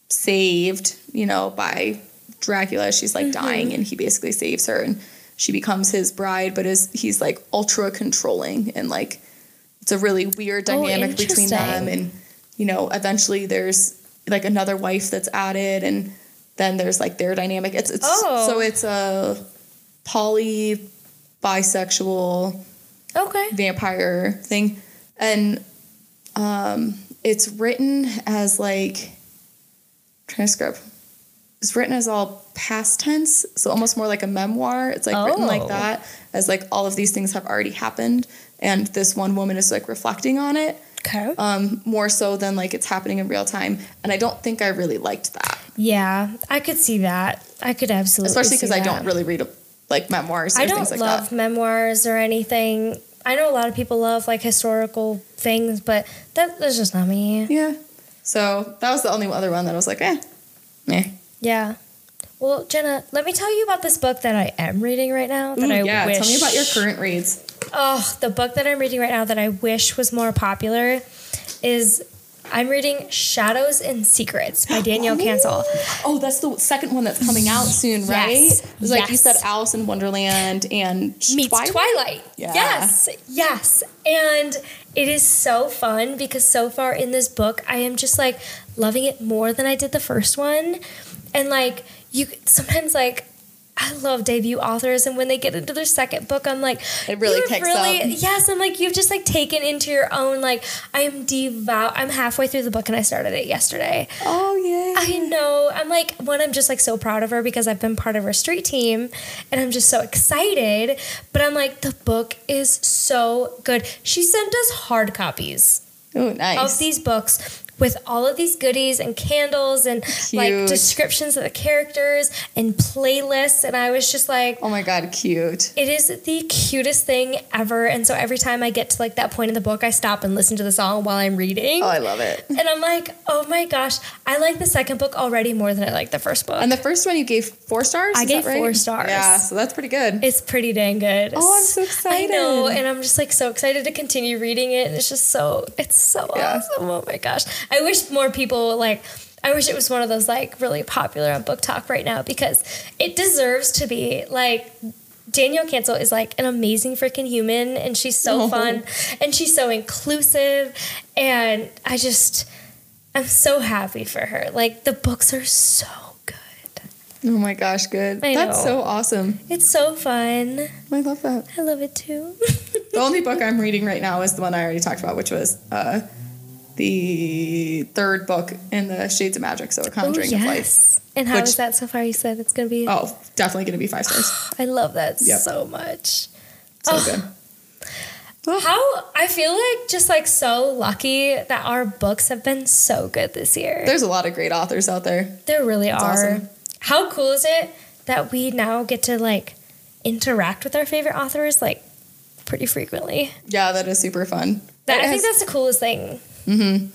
saved, you know, by Dracula. She's like
Mm-hmm.
dying, and he basically saves her, and she becomes his bride. But is he's like ultra controlling, and like it's a really weird
Oh,
dynamic between them, and you know, eventually there's like another wife that's added, and then there's like their dynamic. It's it's
Oh.
so it's a poly bisexual
Okay.
vampire thing and um it's written as like transcript it's written as all past tense so almost more like a memoir it's like written
Oh.
like that as like all of these things have already happened and this one woman is like reflecting on it
Okay.
um more so than like it's happening in real time and i don't think i really liked that
yeah, I could see that. I could absolutely
especially because i don't really read like memoirs or
I don't
things like
love
that
memoirs or anything. I know a lot of people love like historical things, but that, that's just not me.
yeah so that was the only other one that I was like eh meh.
Yeah. Well, Jenna, let me tell you about this book that I am reading right now. That I
yeah,
wish.
tell me about your current reads.
Oh, the book that I'm reading right now that I wish was more popular is I'm reading Shadows and Secrets by Danielle Cancel.
Oh, that's the second one that's coming out soon, right?
Yes,
It was like you said, Alice in Wonderland and
meets
Twilight.
Twilight.
Yeah.
Yes, yes. And it is so fun because so far in this book, I am just like loving it more than I did the first one. And like, you sometimes like, I love debut authors, and when they get into their second book, I'm like,
It really
you've really,
up.
Yes, I'm like, you've just like taken into your own. Like, I am devout. I'm halfway through the book, and I started it yesterday.
Oh yeah.
I know. I'm like, one, I'm just like so proud of her because I've been part of her street team and I'm just so excited. But I'm like, the book is so good. She sent us hard copies
oh, nice.
of these books with all of these goodies and candles and like descriptions of the characters and playlists. And I was just like,
oh my god, cute.
it is the cutest thing ever. And so every time I get to like that point in the book, I stop and listen to the song while I'm reading.
Oh, I love it.
and I'm like, oh my gosh, I like the second book already more than I like the first book.
And the first one you gave four stars.
I gave
right?
four stars.
Yeah, so that's pretty good.
it's pretty dang good.
Oh, I'm so excited.
I know, and I'm just like so excited to continue reading it. And it's just so, it's so
Yeah.
awesome. Oh my gosh. I wish more people like, I wish it was one of those like really popular on BookTok right now because it deserves to be like. Danielle Cancel is like an amazing freaking human and she's so
Oh.
fun and she's so inclusive and I just I'm so happy for her. Like the books are so good.
oh my gosh, good.
I
That's
know.
so awesome.
It's so fun.
I love that.
I love it too.
The only [LAUGHS] book I'm reading right now is the one I already talked about, which was uh, the third book in the Shades of Magic, so A Conjuring oh, of Light.
And how is
Which-
that so far? You said it's gonna be.
Oh, definitely going to be five stars. [GASPS]
I love that
Yep.
so much.
So
Oh.
good.
How I feel like just like so lucky that our books have been so good this year.
There's a lot of great authors out there.
there really are.
awesome.
How cool is it that we now get to like interact with our favorite authors like pretty frequently?
Yeah, that is super fun.
That, I think that's the coolest thing. Mm-hmm.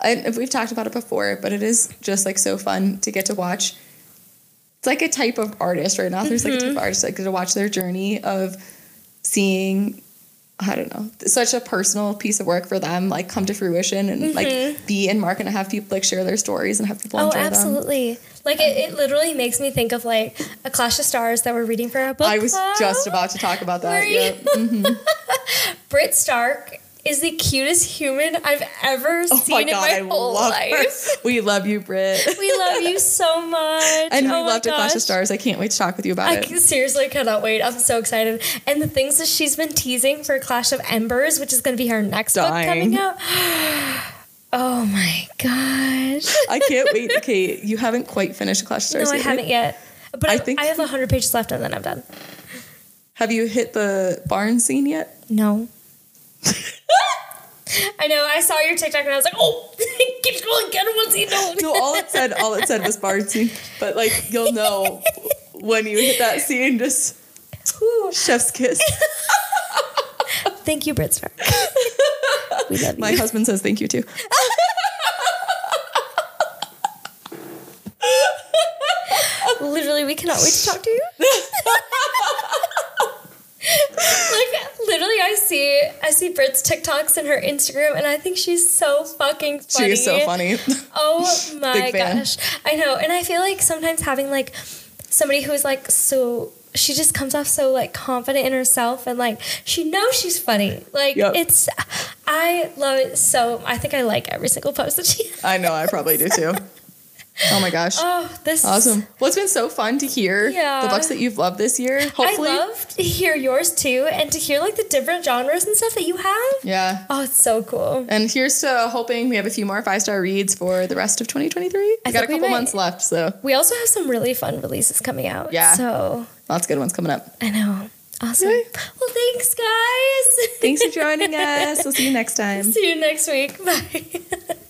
I, we've talked about it before, but it is just like so fun to get to watch. It's like a type of artist, right? An author's like a type of mm-hmm. artist, like to watch their journey of seeing I don't know, such a personal piece of work for them, like come to fruition and like mm-hmm. be in Mark and have people like share their stories and have people
Mm-hmm. Oh,
enjoy them.
absolutely. Like it, it literally makes me think of like a Clash of Stars that we're reading for our book.
I was
club.
just about to talk about that. Yeah. [LAUGHS]
Britt Stark is the cutest human I've ever
Oh
seen
my
in my
I
whole
love
life.
her. [LAUGHS] We love you, Britt.
We love you so [LAUGHS] much.
and we
oh my
loved a Clash of Stars. I can't wait to talk with you about
I
it.
I seriously cannot wait. I'm so excited. And the things that she's been teasing for Clash of Embers, which is going to be her next book coming out. [GASPS] Oh my gosh. [LAUGHS]
I can't wait. Okay, you haven't quite finished Clash of Stars.
No,
Stars
I
yet.
haven't
right?
yet. But
I
I,
think-
I have 100 pages left and then I'm done.
Have you hit the barn scene yet?
No. [LAUGHS] I know. I saw your TikTok and I was like, oh, [LAUGHS] keep scrolling. Get one scene. No.
No, all it said, all it said was [LAUGHS] barn scene. But like, you'll know when you hit that scene. Just
Whew.
chef's kiss.
Thank you, Britt Stark. we love you.
My husband says thank you too.
Literally, we cannot wait to talk to you. Like literally, I see I see Britt's TikToks and her Instagram, and I think she's so fucking funny.
She is so funny.
Oh [LAUGHS] my gosh, I know, and I feel like sometimes having like somebody who is like so. She just comes off so like confident in herself and like she knows she's funny. Like
Yep.
it's I love it so I think I like every single post that she
I know, I probably do too. [LAUGHS] Oh my gosh.
Oh, this
Awesome. Well, it's been so fun to hear
Yeah.
the books that you've loved this year. Hopefully.
I love to hear yours too and to hear like the different genres and stuff that you have.
yeah.
Oh, it's so cool.
And here's to hoping we have a few more five star reads for the rest of 2023. We
I
got a couple
might.
months left, so
We also have some really fun releases coming out.
Yeah.
So
lots of good ones coming up.
I know. Awesome. Well, thanks, guys.
Thanks for joining [LAUGHS] us. We'll see you next time.
See you next week. [LAUGHS] Bye. [LAUGHS]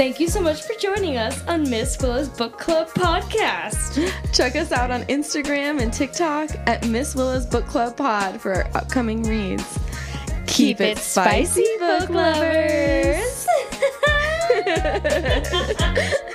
Thank you so much for joining us on Miss Willa's Book Club podcast.
Check us out on Instagram and TikTok at Miss Willa's Book Club Pod for our upcoming reads.
Keep it spicy, book lovers. [LAUGHS] [LAUGHS]